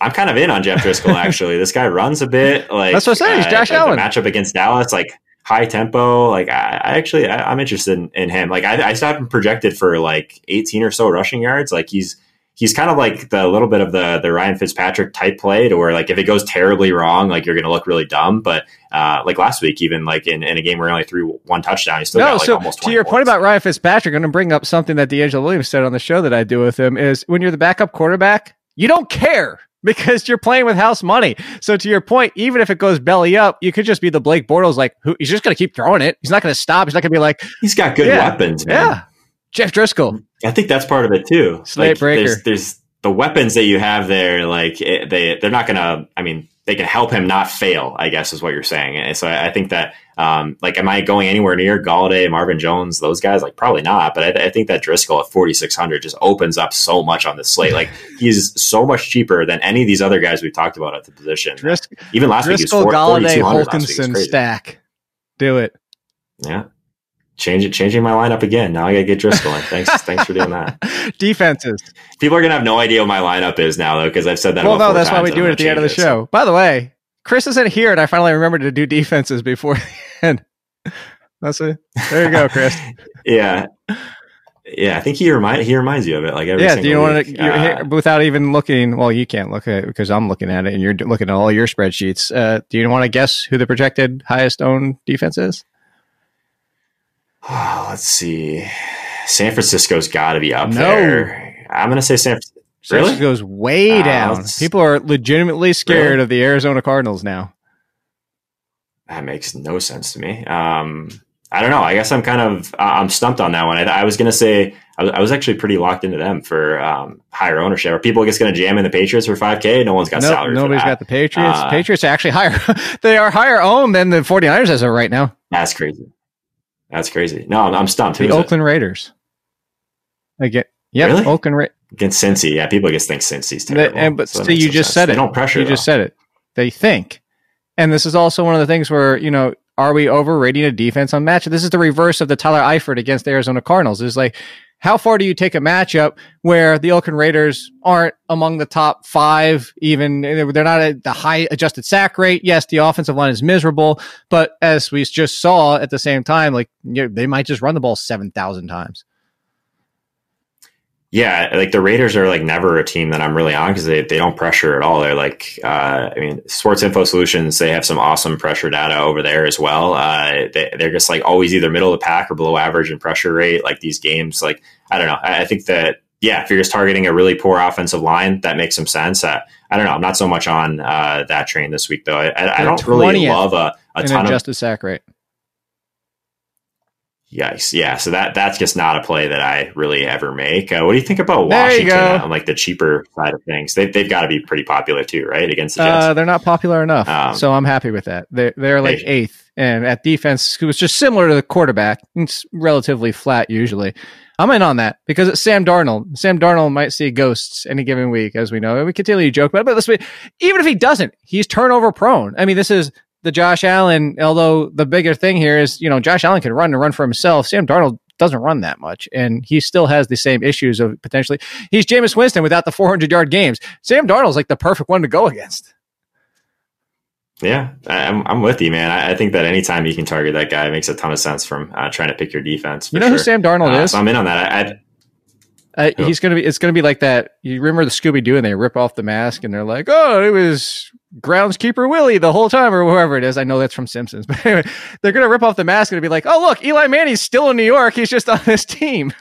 i'm kind of in on jeff driskel actually this guy runs a bit like that's what i'm saying he's uh, josh uh, allen matchup against dallas like high tempo. Like I, I actually, I, am interested in, in, him. Like I, I saw him projected for like 18 or so rushing yards. Like he's he's kind of like the little bit of the the Ryan Fitzpatrick type play to where like if it goes terribly wrong, like you're going to look really dumb. But uh, like last week, even like in, in a game where he only threw one touchdown, he still no, got like so almost. To your points. point about Ryan Fitzpatrick, I'm going to bring up something that DeAngelo Williams said on the show that I do with him is when you're the backup quarterback, you don't care because you're playing with house money. So to your point, even if it goes belly up, you could just be the Blake Bortles, like who he's just going to keep throwing it. He's not going to stop. He's not going to be like he's got good yeah, weapons. Man. Yeah, Jeff Driskel. I think that's part of it too. Slate like, breaker. There's, there's, the weapons that you have there. Like it, they they're not going to. I mean, they can help him not fail. I guess is what you're saying. And so I, I think that um, like, am I going anywhere near Golladay, Marvin Jones, those guys? Like, probably not. But I, I think that Driskel at 4,600 just opens up so much on the slate. Like, he's so much cheaper than any of these other guys we've talked about at the position. Dris- Even last Driskel, week, he was Golladay, Hockenson stack. Do it. Yeah. Change it, changing my lineup again. Now I gotta get Driskel in. Thanks, thanks for doing that. Defenses. People are gonna have no idea what my lineup is now, though, because I've said that. Well, no, that's why we do it at the end of the show. So. By the way, Chris isn't here, and I finally remembered to do defenses before the end. That's it. There you go, Chris. yeah, yeah. I think he remind he reminds you of it. Like every yeah. Do you want to uh, without even looking? Well, you can't look at it because I'm looking at it, and you're looking at all your spreadsheets. Uh, do you want to guess who the projected highest owned defense is? Oh, let's see. San Francisco's got to be up no. there. I'm going to say San Francisco. Really? goes way uh, down. People are legitimately scared really? of the Arizona Cardinals now. That makes no sense to me. Um, I don't know. I guess I'm kind of I'm stumped on that one. I, I was going to say I was, I was, actually pretty locked into them for um, higher ownership. Are people just going to jam in the Patriots for 5K? No one's got nope, salary. Nobody's got the Patriots. Uh, Patriots are actually higher. they are higher owned than the 49ers as of right now. That's crazy. That's crazy. No, I'm, I'm stumped. the Oakland it? Raiders. Again, yeah, really? Oakland Raiders against Cincy. Yeah, people just think Cincy's terrible. and but so you just sense. said it. They don't pressure. You though. just said it. They think, and this is also one of the things where you know, are we overrating a defense on match? This is the reverse of the Tyler Eifert against the Arizona Cardinals. Is like, how far do you take a matchup where the Oakland Raiders aren't among the top five? Even they're not at the high adjusted sack rate. Yes, the offensive line is miserable, but as we just saw at the same time, like you know, they might just run the ball seven thousand times. Yeah, like the Raiders are like never a team that I'm really on because they, they don't pressure at all. They're like, uh, I mean, Sports Info Solutions, they have some awesome pressure data over there as well. Uh, they, are just like always either middle of the pack or below average in pressure rate. Like these games, like, I don't know. I, I think that, yeah, if you're just targeting a really poor offensive line, that makes some sense. Uh, I don't know. I'm not so much on uh, that train this week, though. I, I don't really love a, a ton adjusted of sack rate. Yikes! Yeah, so that that's just not a play that I really ever make. Uh, what do you think about Washington on like the cheaper side of things? They they've got to be pretty popular too, right? Against the Jets, uh, they're not popular enough, um, so I'm happy with that. They're they're like hey. eighth, and at defense, it was just similar to the quarterback. It's relatively flat usually. I'm in on that because it's Sam Darnold. Sam Darnold might see ghosts any given week, as we know. And we continue to joke about it, but let's be, even if he doesn't, he's turnover prone. I mean, this is the Josh Allen, although the bigger thing here is, you know, Josh Allen can run and run for himself. Sam Darnold doesn't run that much, and he still has the same issues of potentially. He's Jameis Winston without the 400 yard games. Sam Darnold's like the perfect one to go against. Yeah, I'm, I'm with you, man. I, I, think that anytime you can target that guy makes a ton of sense from uh, trying to pick your defense. You know sure. who Sam Darnold uh, is? So I'm in on that. I, uh, he's gonna be. It's gonna be like that. You remember the Scooby Doo, and they rip off the mask, and they're like, "Oh, it was groundskeeper Willie the whole time, or whoever it is." I know that's from Simpsons, but anyway, they're gonna rip off the mask and be like, "Oh, look, Eli Manning's still in New York. He's just on this team."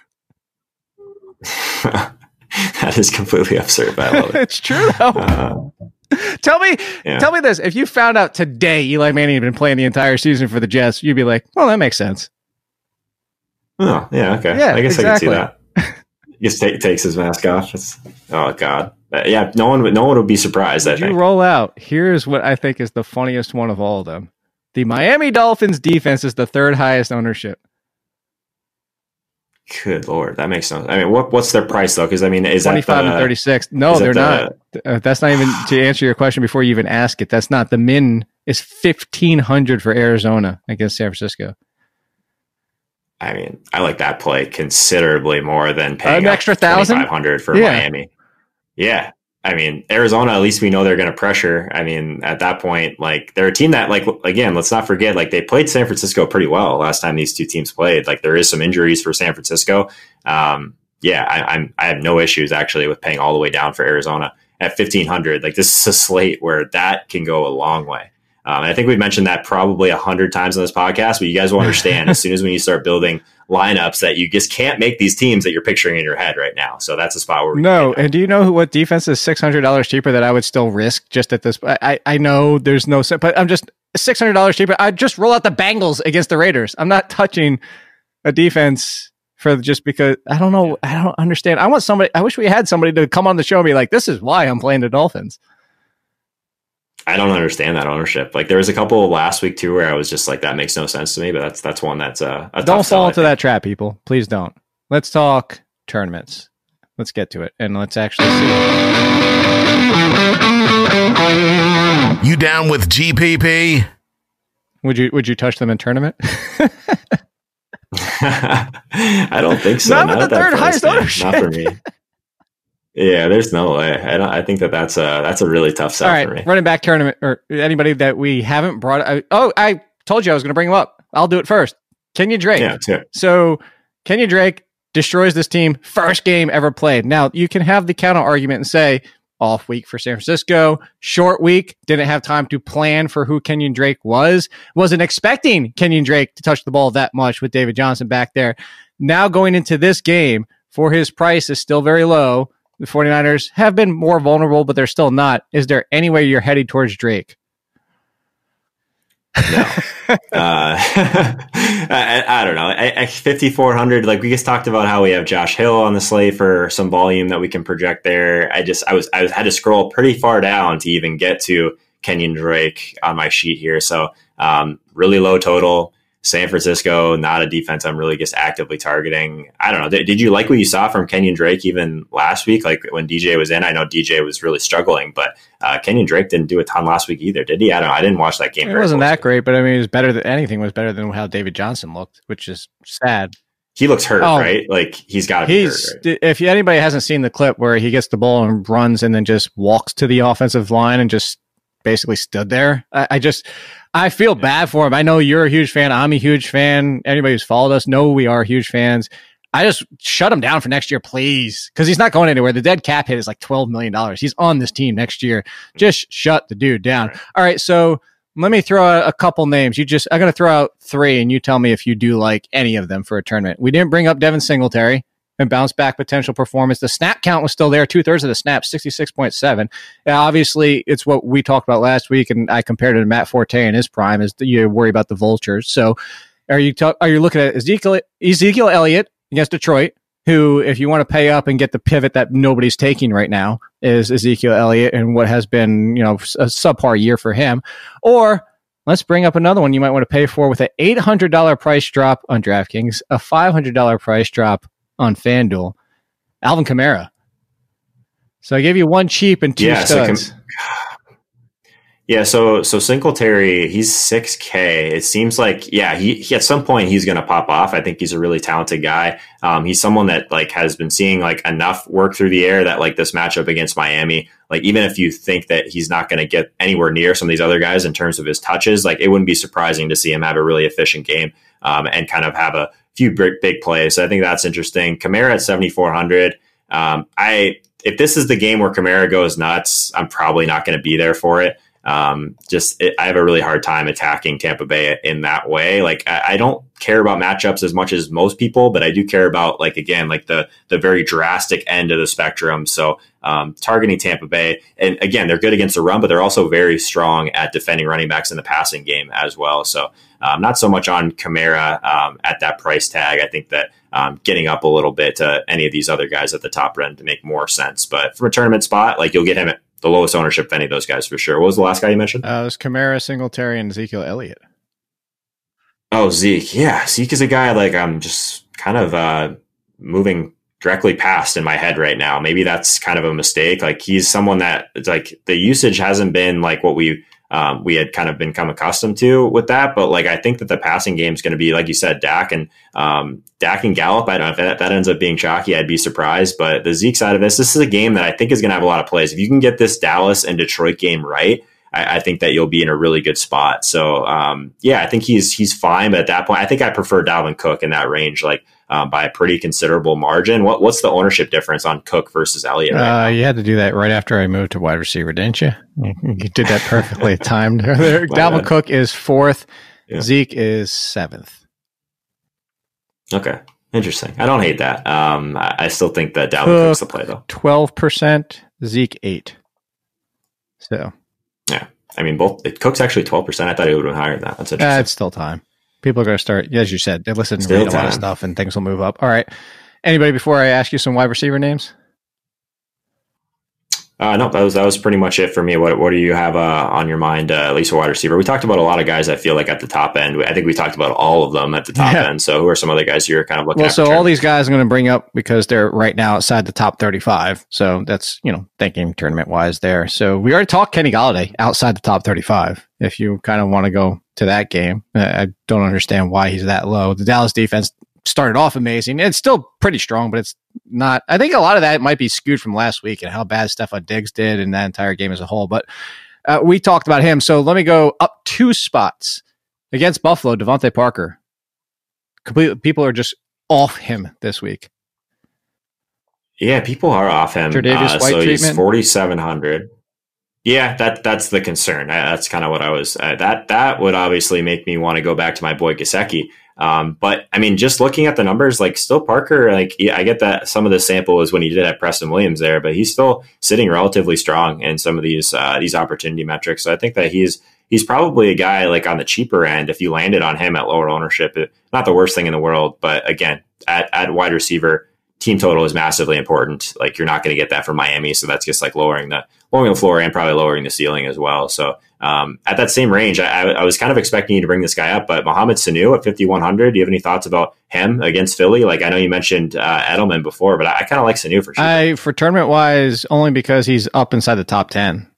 that is completely absurd, but I love it. it's true though. Uh, tell me, yeah. tell me this: if you found out today Eli Manning had been playing the entire season for the Jets, you'd be like, "Well, that makes sense." Oh yeah, okay. Yeah, I guess exactly. I can see that He just take, takes his mask off. It's, oh god, uh, yeah. No one, no one would be surprised. Did I you roll out? Here's what I think is the funniest one of all of them. The Miami Dolphins defense is the third highest ownership. Good lord, that makes sense. I mean, what what's their price though? Because I mean, is twenty five and thirty six? No, they're the, not. Uh, that's not even to answer your question before you even ask it. That's not the min is fifteen hundred for Arizona against San Francisco. I mean, I like that play considerably more than paying an extra thousand five hundred for yeah. Miami. Yeah, I mean, Arizona. At least we know they're going to pressure. I mean, at that point, like they're a team that, like, again, let's not forget, like they played San Francisco pretty well last time these two teams played. Like there is some injuries for San Francisco. Um, yeah, I, I'm I have no issues actually with paying all the way down for Arizona at fifteen hundred. Like this is a slate where that can go a long way. Um, I think we've mentioned that probably a hundred times on this podcast, but you guys will understand as soon as when you start building lineups that you just can't make these teams that you're picturing in your head right now. So that's a spot where no. And do you know what defense is six hundred dollars cheaper that I would still risk just at this? I I know there's no, but I'm just six hundred dollars cheaper. I just roll out the Bengals against the Raiders. I'm not touching a defense for just because I don't know. I don't understand. I want somebody. I wish we had somebody to come on the show and be like, "This is why I'm playing the Dolphins." I don't understand that ownership. Like there was a couple last week too where I was just like, that makes no sense to me. But that's that's one that's uh, a don't fall into that trap, people. Please don't. Let's talk tournaments. Let's get to it and let's actually see. You down with GPP? Would you Would you touch them in tournament? I don't think so. Not, Not with the third highest ownership. Not for me. Yeah, there's no way. I don't. I think that that's a that's a really tough sell All right, for me. Running back tournament or anybody that we haven't brought. I, oh, I told you I was going to bring him up. I'll do it first. Kenyan Drake. Yeah, too. So Kenyan Drake destroys this team first game ever played. Now you can have the counter argument and say off week for San Francisco, short week, didn't have time to plan for who Kenyan Drake was, wasn't expecting Kenyan Drake to touch the ball that much with David Johnson back there. Now going into this game for his price is still very low the 49ers have been more vulnerable, but they're still not. Is there any way you're heading towards Drake? no. uh, I, I, don't know. I, I, 5,400, like we just talked about how we have Josh Hill on the slate for some volume that we can project there. I just, I was, I had to scroll pretty far down to even get to Kenyan Drake on my sheet here. So, um, really low total. San Francisco, not a defense I'm really just actively targeting. I don't know. Did, did, you like what you saw from Kenyan Drake even last week? Like when DJ was in, I know DJ was really struggling, but uh, Kenyan Drake didn't do a ton last week either, did he? I don't know. I didn't watch that game. It wasn't that great, but I mean, it was better than anything was better than how David Johnson looked, which is sad. He looks hurt, oh, right? Like he's got to be hurt. Right? If anybody hasn't seen the clip where he gets the ball and runs and then just walks to the offensive line and just basically stood there, I, I just I feel bad for him. I know you're a huge fan. I'm a huge fan. Anybody who's followed us know we are huge fans. I just shut him down for next year, please, because he's not going anywhere. The dead cap hit is like twelve million dollars. He's on this team next year. Mm-hmm. Just shut the dude down. Right. All right, so let me throw out a couple names. You just I'm going to throw out three, and you tell me if you do like any of them for a tournament. We didn't bring up Devin Singletary and bounce back potential performance. The snap count was still there, two thirds of the snaps, 66.7. Now, obviously, it's what we talked about last week, and I compared it to Matt Forte in his prime, is you worry about the vultures. So are you, are you looking at Ezekiel, Ezekiel Elliott against Detroit, who, if you want to pay up and get the pivot that nobody's taking right now, is Ezekiel Elliott and what has been, you know, a subpar year for him? Or let's bring up another one you might want to pay for with an $800 price drop on DraftKings, a $500 price drop on FanDuel. Alvin Kamara. So I gave you one cheap and two yeah, studs. So yeah, so so Singletary, he's six K. It seems like yeah, he, he, at some point he's going to pop off. I think he's a really talented guy. Um, he's someone that like has been seeing like enough work through the air that like this matchup against Miami, like even if you think that he's not going to get anywhere near some of these other guys in terms of his touches, like it wouldn't be surprising to see him have a really efficient game um, and kind of have a few big, big plays. So I think that's interesting. Kamara at 7,400. Um, I if this is the game where Kamara goes nuts, I'm probably not going to be there for it. Um, just it, I have a really hard time attacking Tampa Bay in that way. Like I, I, don't care about matchups as much as most people, but I do care about like again like the the very drastic end of the spectrum. So um, targeting Tampa Bay, and again they're good against the run, but they're also very strong at defending running backs in the passing game as well. So um, not so much on Kamara um, at that price tag. I think that um, getting up a little bit to any of these other guys at the top end to make more sense. But from a tournament spot, like you'll get him at the lowest ownership of any of those guys for sure. What was the last guy you mentioned? Uh, it was Kamara, Singletary, and Ezekiel Elliott. Oh, Zeke. Yeah. Zeke is a guy like I'm just kind of uh, moving directly past in my head right now. Maybe that's kind of a mistake. Like he's someone that it's like the usage hasn't been like what we um, we had kind of become accustomed to with that. But like, I think that the passing game is going to be, like you said, Dak and um, Dak and Gallup. I don't know if that, that, ends up being chalky. I'd be surprised. But the Zeke side of this, this is a game that I think is going to have a lot of plays. If you can get this Dallas and Detroit game right, I, I think that you'll be in a really good spot. So um, yeah, I think he's he's fine. But at that point, I think I prefer Dalvin Cook in that range. Like um, by a pretty considerable margin. What, what's the ownership difference on Cook versus Elliott? Right uh, you had to do that right after I moved to wide receiver, didn't you? You did that perfectly timed. Dalvin Cook is fourth. Yeah. Zeke is seventh. Okay. Interesting. I don't hate that. Um, I, I still think that Dalvin Cook, Cook's the play though. Twelve percent, Zeke eight. So, I mean, both it Cook's actually twelve percent. I thought it would have been higher than that. That's interesting. Uh, it's still time people are going to start, as you said, they listen and read a lot of stuff, and things will move up. All right. Anybody before I ask you some wide receiver names? Uh, no, that was that was pretty much it for me. What what do you have uh, on your mind, uh, at least a wide receiver? We talked about a lot of guys. I feel like at the top end. I think we talked about all of them at the top yeah. end. So who are some other guys you're kind of looking? Well, so all these guys I'm going to bring up because they're right now outside the top 35. So that's you know thinking tournament wise there. So we already talked Kenny Golladay outside the top 35. If you kind of want to go to that game, I don't understand why he's that low. The Dallas defense started off amazing. It's still pretty strong, but it's not. I think a lot of that might be skewed from last week and how bad Stefon Diggs did in that entire game as a whole. But uh, we talked about him. So let me go up two spots against Buffalo. DeVante Parker. Completely, people are just off him this week. Yeah, people are off him. Uh, so he's forty seven hundred. Yeah, that that's the concern. That's kind of what I was. Uh, that that would obviously make me want to go back to my boy Gesicki. Um, but I mean, just looking at the numbers, like still Parker, like yeah, I get that some of the sample is when he did at Preston Williams there, but he's still sitting relatively strong in some of these uh, these opportunity metrics. So I think that he's he's probably a guy like on the cheaper end if you landed on him at lower ownership. It, not the worst thing in the world, but again, at, at wide receiver, team total is massively important. Like you're not going to get that from Miami, so that's just like lowering the lowering the floor and probably lowering the ceiling as well. So um, at that same range, I, I, was kind of expecting you to bring this guy up, but Mohamed Sanu at 5100. Do you have any thoughts about him against Philly? Like I know you mentioned uh, Edelman before, but I, I kind of like Sanu for sure. I for tournament wise, only because he's up inside the top ten.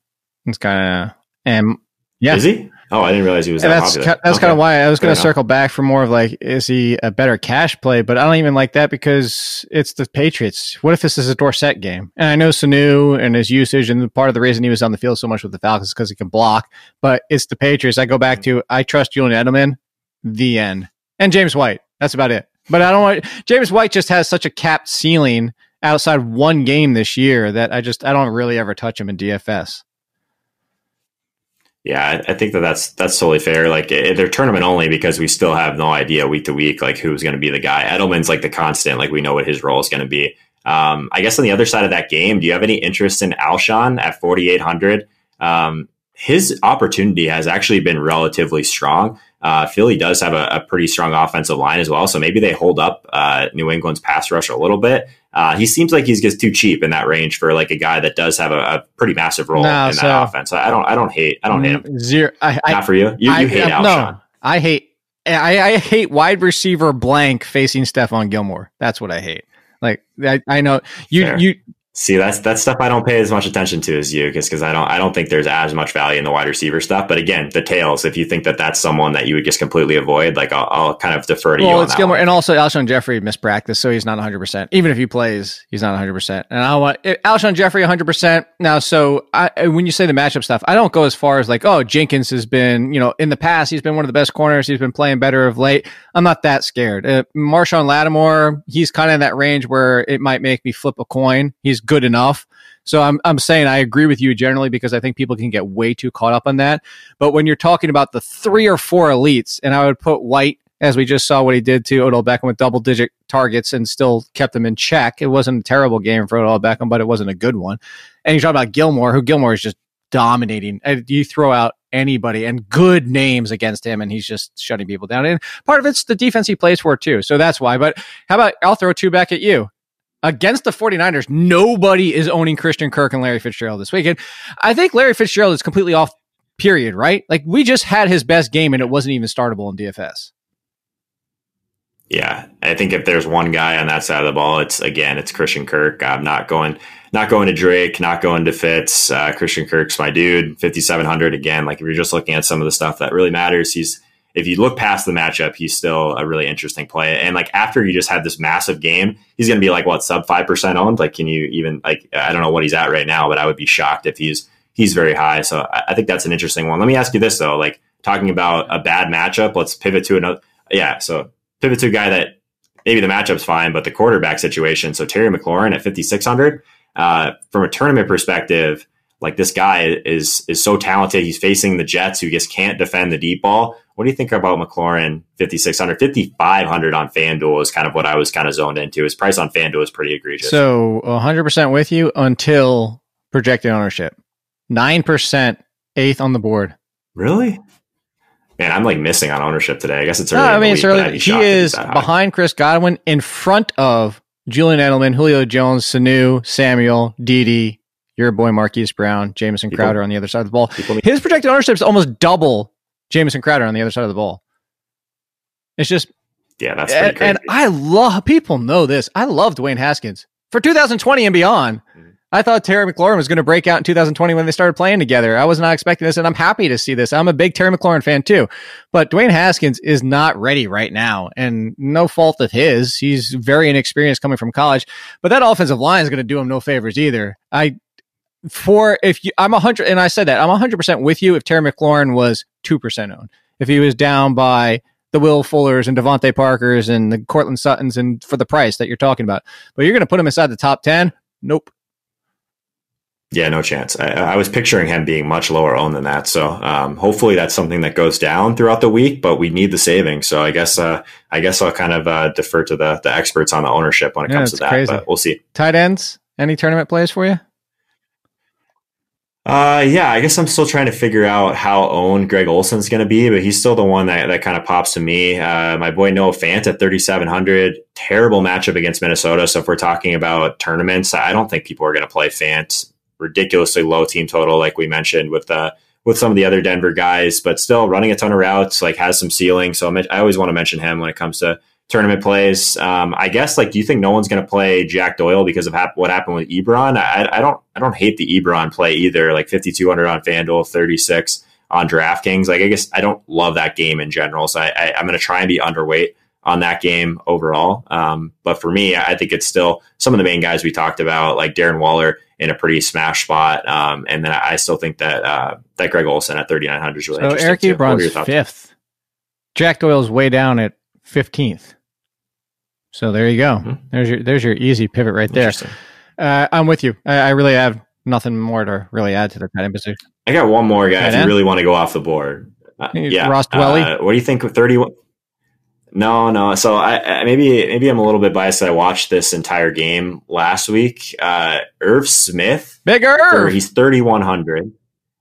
It's kind of and yeah, is he? Oh, I didn't realize he was that that's popular. that's okay. kind of why I was going to circle back for more of like, is he a better cash play? But I don't even like that because it's the Patriots. What if this is a Dorsett game? And I know Sanu and his usage, and part of the reason he was on the field so much with the Falcons is because he can block. But it's the Patriots. I go back to I trust Julian Edelman. The end. And James White. That's about it. But I don't want James White just has such a capped ceiling outside one game this year that I just I don't really ever touch him in DFS. Yeah, I think that that's that's totally fair. Like eh, they're tournament only because we still have no idea week to week like who's going to be the guy. Edelman's like the constant. Like we know what his role is going to be. Um, I guess on the other side of that game, do you have any interest in Alshon at forty eight hundred? Um, his opportunity has actually been relatively strong. Uh, Philly does have a, a, pretty strong offensive line as well, so maybe they hold up uh, New England's pass rush a little bit. Uh, he seems like he's just too cheap in that range for like a guy that does have a, a pretty massive role no, in so that offense. I don't, I don't hate, I don't hate him. Zero, I, not for you. You, I, you hate I, Alshon. No, I hate, I, I hate wide receiver blank facing Stephon Gilmore. That's what I hate. Like I, I know you, Fair. you See, that's that's stuff I don't pay as much attention to as you, because I don't I don't think there's as much value in the wide receiver stuff. But again, the tails. If you think that that's someone that you would just completely avoid, like I'll, I'll kind of defer to well, you. Well, it's Gilmore, one. and also Alshon Jeffery missed practice, so he's not 100. percent Even if he plays, he's not 100. percent And I want eh, Alshon Jeffery 100 percent now. So I, eh, when you say the matchup stuff, I don't go as far as like, oh, Jenkins has been, you know, in the past he's been one of the best corners. He's been playing better of late. I'm not that scared. Uh, Marshon Lattimore, he's kind of in that range where it might make me flip a coin. He's good enough. So I'm, I'm saying I agree with you generally because I think people can get way too caught up on that. But when you're talking about the three or four elites, and I would put White, as we just saw what he did to Odell Beckham with double digit targets and still kept them in check. It wasn't a terrible game for Odell Beckham, but it wasn't a good one. And you talk about Gilmore, who Gilmore is just dominating. Uh, you throw out anybody and good names against him, and he's just shutting people down. And part of it's the defense he plays for too. So that's why. But how about I'll throw two back at you against the 49ers, nobody is owning Christian Kirk and Larry Fitzgerald this weekend. I think Larry Fitzgerald is completely off, period, right? Like we just had his best game and it wasn't even startable in DFS. Yeah, I think if there's one guy on that side of the ball, it's again, it's Christian Kirk. I'm not going, not going to Drake, not going to Fitz. Uh, Christian Kirk's my dude. 5700 again. Like if you're just looking at some of the stuff that really matters, he's if you look past the matchup, he's still a really interesting play. And like after you just had this massive game, he's going to be like what sub five percent owned. Like, can you even like I don't know what he's at right now, but I would be shocked if he's he's very high. So I, I think that's an interesting one. Let me ask you this though, like talking about a bad matchup, let's pivot to another. Yeah, so pivot to a guy that maybe the matchup's fine, but the quarterback situation. So Terry McLaurin at fifty six hundred. Uh, from a tournament perspective, like this guy is is so talented. He's facing the Jets, who just can't defend the deep ball. What do you think about McLaurin 5600 5500 on FanDuel is kind of what I was kind of zoned into. His price on FanDuel is pretty egregious. So 100% with you until projected ownership. 9% eighth on the board. Really? Man, I'm like missing on ownership today. I guess it's early. No, I mean, it's early. He is behind Chris Godwin in front of Julian Edelman, Julio Jones, Sanu, Samuel, Didi, your boy Marquise Brown, Jamison Crowder on the other side of the ball. His projected ownership is almost double Jamison Crowder on the other side of the ball. It's just yeah, that's and, and, I love people know this. I love Dwayne Haskins for 2020 and beyond. Mm-hmm. I thought Terry McLaurin was going to break out in 2020 when they started playing together. I was not expecting this, and I'm happy to see this. I'm a big Terry McLaurin fan too, but Dwayne Haskins is not ready right now, and no fault of his. He's very inexperienced coming from college, but that offensive line is going to do him no favors either. I for if you, I'm a hundred, and I said that I'm a hundred percent with you. If Terry McLaurin was two percent owned, if he was down by the Will Fullers and DeVante Parkers and the Courtland Suttons, and for the price that you're talking about, but you're going to put him inside the top ten? Nope. Yeah, no chance. I, I, was picturing him being much lower owned than that. So um, hopefully that's something that goes down throughout the week. But we need the savings. So I guess uh, I guess I'll kind of uh, defer to the the experts on the ownership when it yeah, comes to that. Crazy. But we'll see. Tight ends. Any tournament plays for you? Uh, yeah, I guess I'm still trying to figure out how owned Greg Olsen's going to be, but he's still the one that, that kind of pops to me. Uh, my boy Noah Fant at 3,700, terrible matchup against Minnesota. So if we're talking about tournaments, I don't think people are going to play Fant. Ridiculously low team total, like we mentioned with the uh, with some of the other Denver guys, but still running a ton of routes, like has some ceiling. So I always want to mention him when it comes to tournament plays. Um, I guess like, do you think no one's going to play Jack Doyle because of hap- what happened with Ebron? I, I, don't, I don't hate the Ebron play either. Like 5200 on FanDuel, 36 on DraftKings. Like I guess I don't love that game in general, so I, am going to try and be underweight on that game overall. Um, but for me, I think it's still some of the main guys we talked about, like Darren Waller in a pretty smash spot. Um, and then I still think that uh, that Greg Olsen at 3,900 is really so. Eric Ebron's fifth. Jack Doyle's way down at 15th. So there you go. Mhm. There's your there's your easy pivot right there. Uh, I'm with you. I, I really have nothing more to really add to the tight end position. I got one more guy Tight if you really want to go off the board. Uh, yeah, Ross Dwelley? Uh, what do you think? of Thirty-one. No, no. So I, I maybe maybe I'm a little bit biased. I watched this entire game last week. Uh, Irv Smith, Bigger. or he's 3100.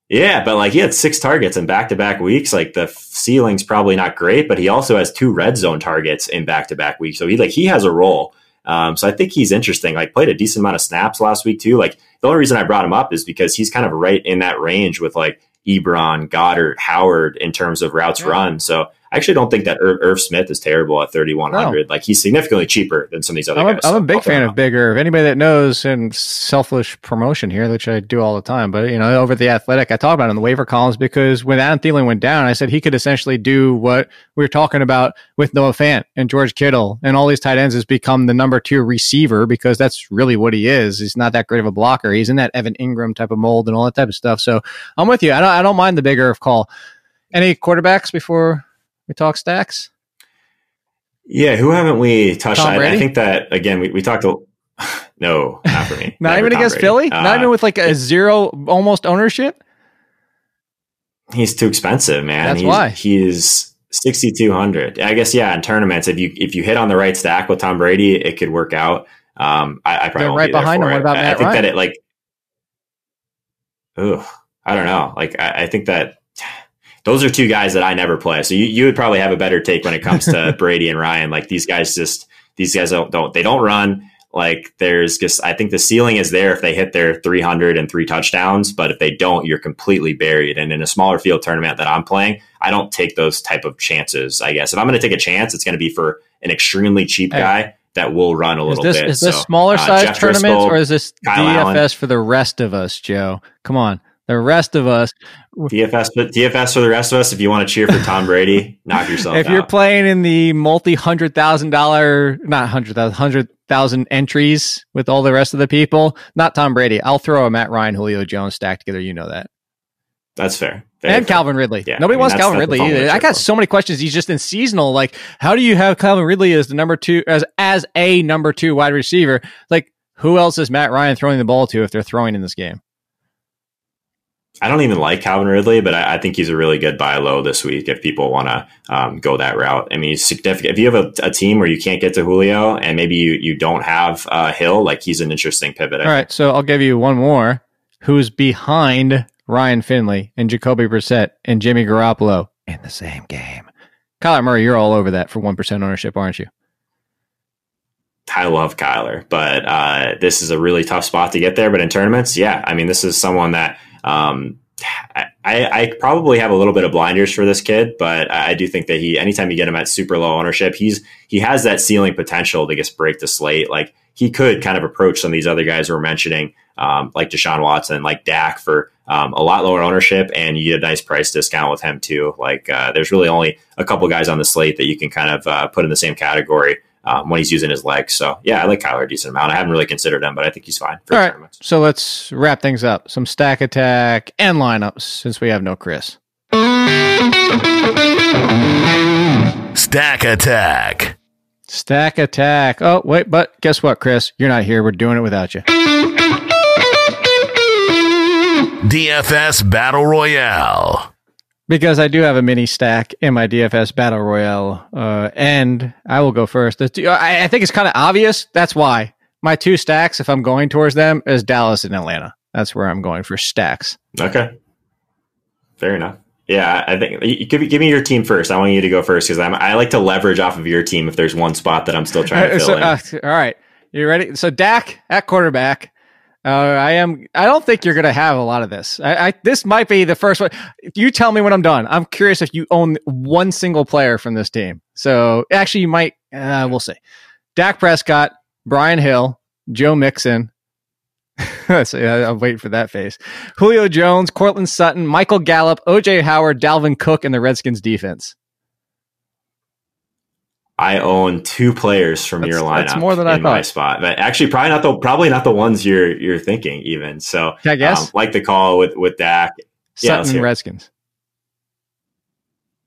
Yeah, but like he had six targets in back to back weeks. Like the ceiling's probably not great, but he also has two red zone targets in back to back weeks. So he like he has a role. Um, so I think he's interesting. Like played a decent amount of snaps last week too. Like the only reason I brought him up is because he's kind of right in that range with like Ebron, Goedert, Howard in terms of routes Yeah. run. So I actually don't think that Irv, Irv Smith is terrible at 3100. Like he's significantly cheaper than some of these other I'm a, guys. I'm a big fan of bigger. If anybody that knows and selfish promotion here, which I do all the time, but you know, over the athletic, I talk about it in the waiver columns because when Adam Thielen went down, I said he could essentially do what we were talking about with Noah Fant and George Kittle and all these tight ends has become the number two receiver because that's really what he is. He's not that great of a blocker. He's in that Evan Engram type of mold and all that type of stuff. So I'm with you. I don't I don't mind the bigger of call. Any quarterbacks before we talk stacks? Yeah, who haven't we touched? I? I think that again. We, we talked. A, no, not for me. Not even Tom against Brady. Philly? Uh, not even with like a zero almost ownership? He's too expensive, man. That's he's, why. he's sixty two hundred. I guess yeah. In tournaments, if you if you hit on the right stack with Tom Brady, it could work out. Um, I, I probably right be behind him. What it. about I, I think Ryan? that it like. Ugh, I don't know. Like I, I think that those are two guys that I never play. So you, you would probably have a better take when it comes to Brady and Ryan. Like these guys just these guys don't, don't they don't run. Like there's just I think the ceiling is there if they hit their 300 and three touchdowns, but if they don't, you're completely buried. And in a smaller field tournament that I'm playing, I don't take those type of chances. I guess if I'm going to take a chance, it's going to be for an extremely cheap Hey. guy that will run a Is little this bit. is this So, smaller uh, size Jeff tournaments Driskel, or is this Kyle DFS Allen. for the rest of us, Joe? Come on, the rest of us. DFS, but DFS for the rest of us. If you want to cheer for Tom Brady, knock yourself if out. you're playing in the multi hundred thousand dollar, not hundred thousand, hundred thousand entries with all the rest of the people, not Tom Brady. I'll throw a Matt Ryan, Julio Jones stack together. You know that, That's fair. Very and fair. Calvin Ridley. Yeah, Nobody I mean, wants Calvin Ridley either. I got Chip. so many questions. He's just in seasonal. Like, how do you have Calvin Ridley as the number two as as a number two wide receiver? Like, who else is Matt Ryan throwing the ball to if they're throwing in this game? I don't even like Calvin Ridley, but I, I think he's a really good buy low this week if people want to um, go that route. I mean, he's significant. If you have a, a team where you can't get to Julio and maybe you, you don't have uh, Hill, like he's an interesting pivot. All right, so I'll give you one more. Who's behind Ryan Finley and Jacoby Brissett and Jimmy Garoppolo in the same game? Kyler Murray, you're all over that for one percent ownership, aren't you? I love Kyler, but uh, this is a really tough spot to get there. But in tournaments, yeah, I mean, this is someone that um, I, I probably have a little bit of blinders for this kid, but I do think that he, anytime you get him at super low ownership, he's he has that ceiling potential to just break the slate. Like he could kind of approach some of these other guys we're mentioning, um, like Deshaun Watson, like Dak, for um, a lot lower ownership, and you get a nice price discount with him too. Like uh, there's really only a couple guys on the slate that you can kind of uh, put in the same category um, when he's using his legs. So yeah, I like Kyler a decent amount. I haven't really considered him, but I think he's fine for All right, tournaments. so let's wrap things up. Some stack attack and lineups since we have no Chris. Stack Attack. Stack attack. Oh wait, but guess what, Chris? You're not here. We're doing it without you. DFS Battle Royale. Because I do have a mini stack in my DFS battle royale, uh, and I will go first. I, I think it's kind of obvious. That's why my two stacks, if I'm going towards them, is Dallas and Atlanta. That's where I'm going for stacks. Okay, fair enough. Yeah, I think you, give give me your team first. I want you to go first because I like to leverage off of your team if there's one spot that I'm still trying to Uh, fill so, in. uh, all right, you ready? So Dak at quarterback. Uh, I am. I don't think you're going to have a lot of this. I, I this might be the first one. If you tell me when I'm done, I'm curious if you own one single player from this team. So actually, you might. Uh, we'll see. Dak Prescott, Brian Hill, Joe Mixon. Let's see, I- I'm waiting for that face. Julio Jones, Courtland Sutton, Michael Gallup, OJ Howard, Dalvin Cook, and the Redskins defense. I own two players from your That's- lineup. that's more than I in my spot, but actually, probably not the probably not the ones you're you're thinking even. So Can I guess? um, like the call with with Dak. Sutton it. Redskins.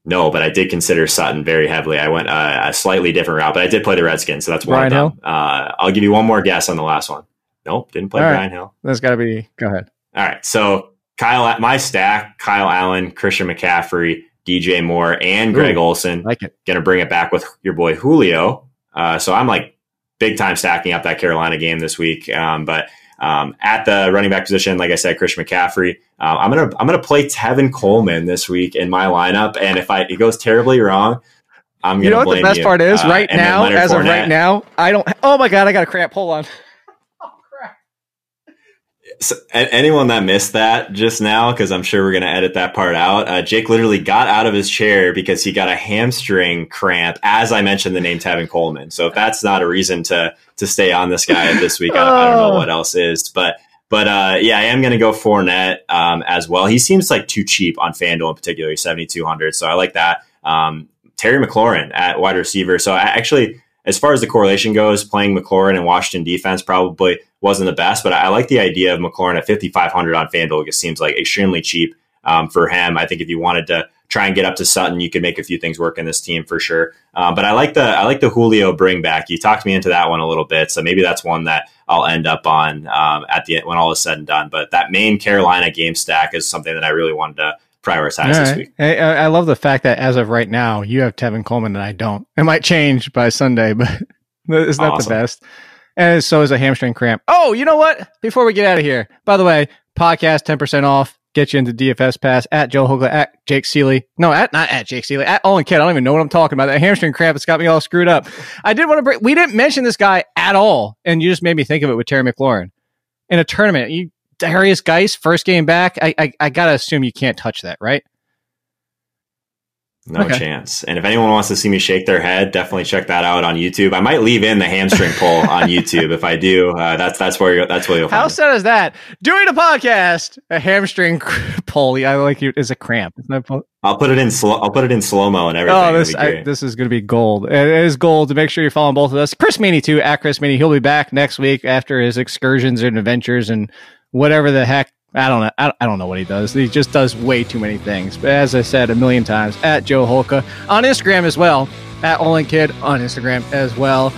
No, but I did consider Sutton very heavily. I went uh, a slightly different route, but I did play the Redskins, so that's one Brian of them. Uh, I'll give you one more guess on the last one. Nope, didn't play All right. Brian Hill. That's got to be. Go ahead. All right, so Kyle, my stack: Kyle Allen, Christian McCaffrey, DJ Moore, and Greg Ooh. Olsen. Like it. Going to bring it back with your boy Julio. Uh, so I'm like big time stacking up that Carolina game this week. Um, but um, at the running back position, like I said, Christian McCaffrey. Uh, I'm gonna I'm gonna play Tevin Coleman this week in my lineup, and if I it goes terribly wrong, I'm gonna You know what the best you. part is? Uh, right now, as of right now, I don't. Oh my god, I got a cramp. Hold on. So, anyone that missed that just now, because I'm sure we're going to edit that part out, uh, Jake literally got out of his chair because he got a hamstring cramp as I mentioned the name Tevin Coleman. So if that's not a reason to to stay on this guy this week, I, I don't know what else is. But but uh, yeah, I am going to go Fournette um, as well. He seems like too cheap on FanDuel in particular, 7,200. So I like that. Um, Terry McLaurin at wide receiver. So I actually, as far as the correlation goes, playing McLaurin and Washington defense probably wasn't the best, but I like the idea of McLaurin at 5,500 on FanDuel. It seems like extremely cheap um, for him. I think if you wanted to try and get up to Sutton, you could make a few things work in this team for sure. Um, but I like the I like the Julio bring back. You talked me into that one a little bit, so maybe that's one that I'll end up on um, at the when all is said and done. But that main Carolina game stack is something that I really wanted to prioritize this week. right. I, I love the fact that as of right now, you have Tevin Coleman and I don't. It might change by Sunday, but it's not Awesome. the best. And so is a hamstring cramp. Oh, you know what? Before we get out of here, by the way, podcast 10% off. Get you into DFS Pass at Joe Holka, at Jake Ciely. No, at not at Jake Ciely, at Olin Kid. I don't even know what I'm talking about. That hamstring cramp has got me all screwed up. I did want to bring, we didn't mention this guy at all. And you just made me think of it with Terry McLaurin. In a tournament, you, Derrius Guice, first game back. I, I, I got to assume you can't touch that, right? No Okay. chance. And if anyone wants to see me shake their head, definitely check that out on YouTube. I might leave in the hamstring pull on YouTube. If I do, uh, that's that's where that's where you'll How find it. How sad is that? Doing a podcast, a hamstring pull. I like you is a cramp. I'll put it in slow. I'll put it in slow mo and everything. Oh, this I, this is going to be gold. It is gold. To make sure you're following both of us. Chris Meaney too at Chris Meaney. He'll be back next week after his excursions and adventures and whatever the heck. I don't know. I, don't know what he does. He just does way too many things. But as I said a million times, at Joe Holka on Instagram as well. At Olin Kid on Instagram as well.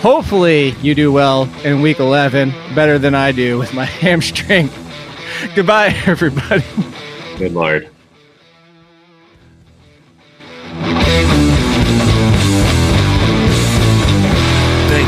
Hopefully you do well in week 11, better than I do with my hamstring. Goodbye, everybody. Good lord.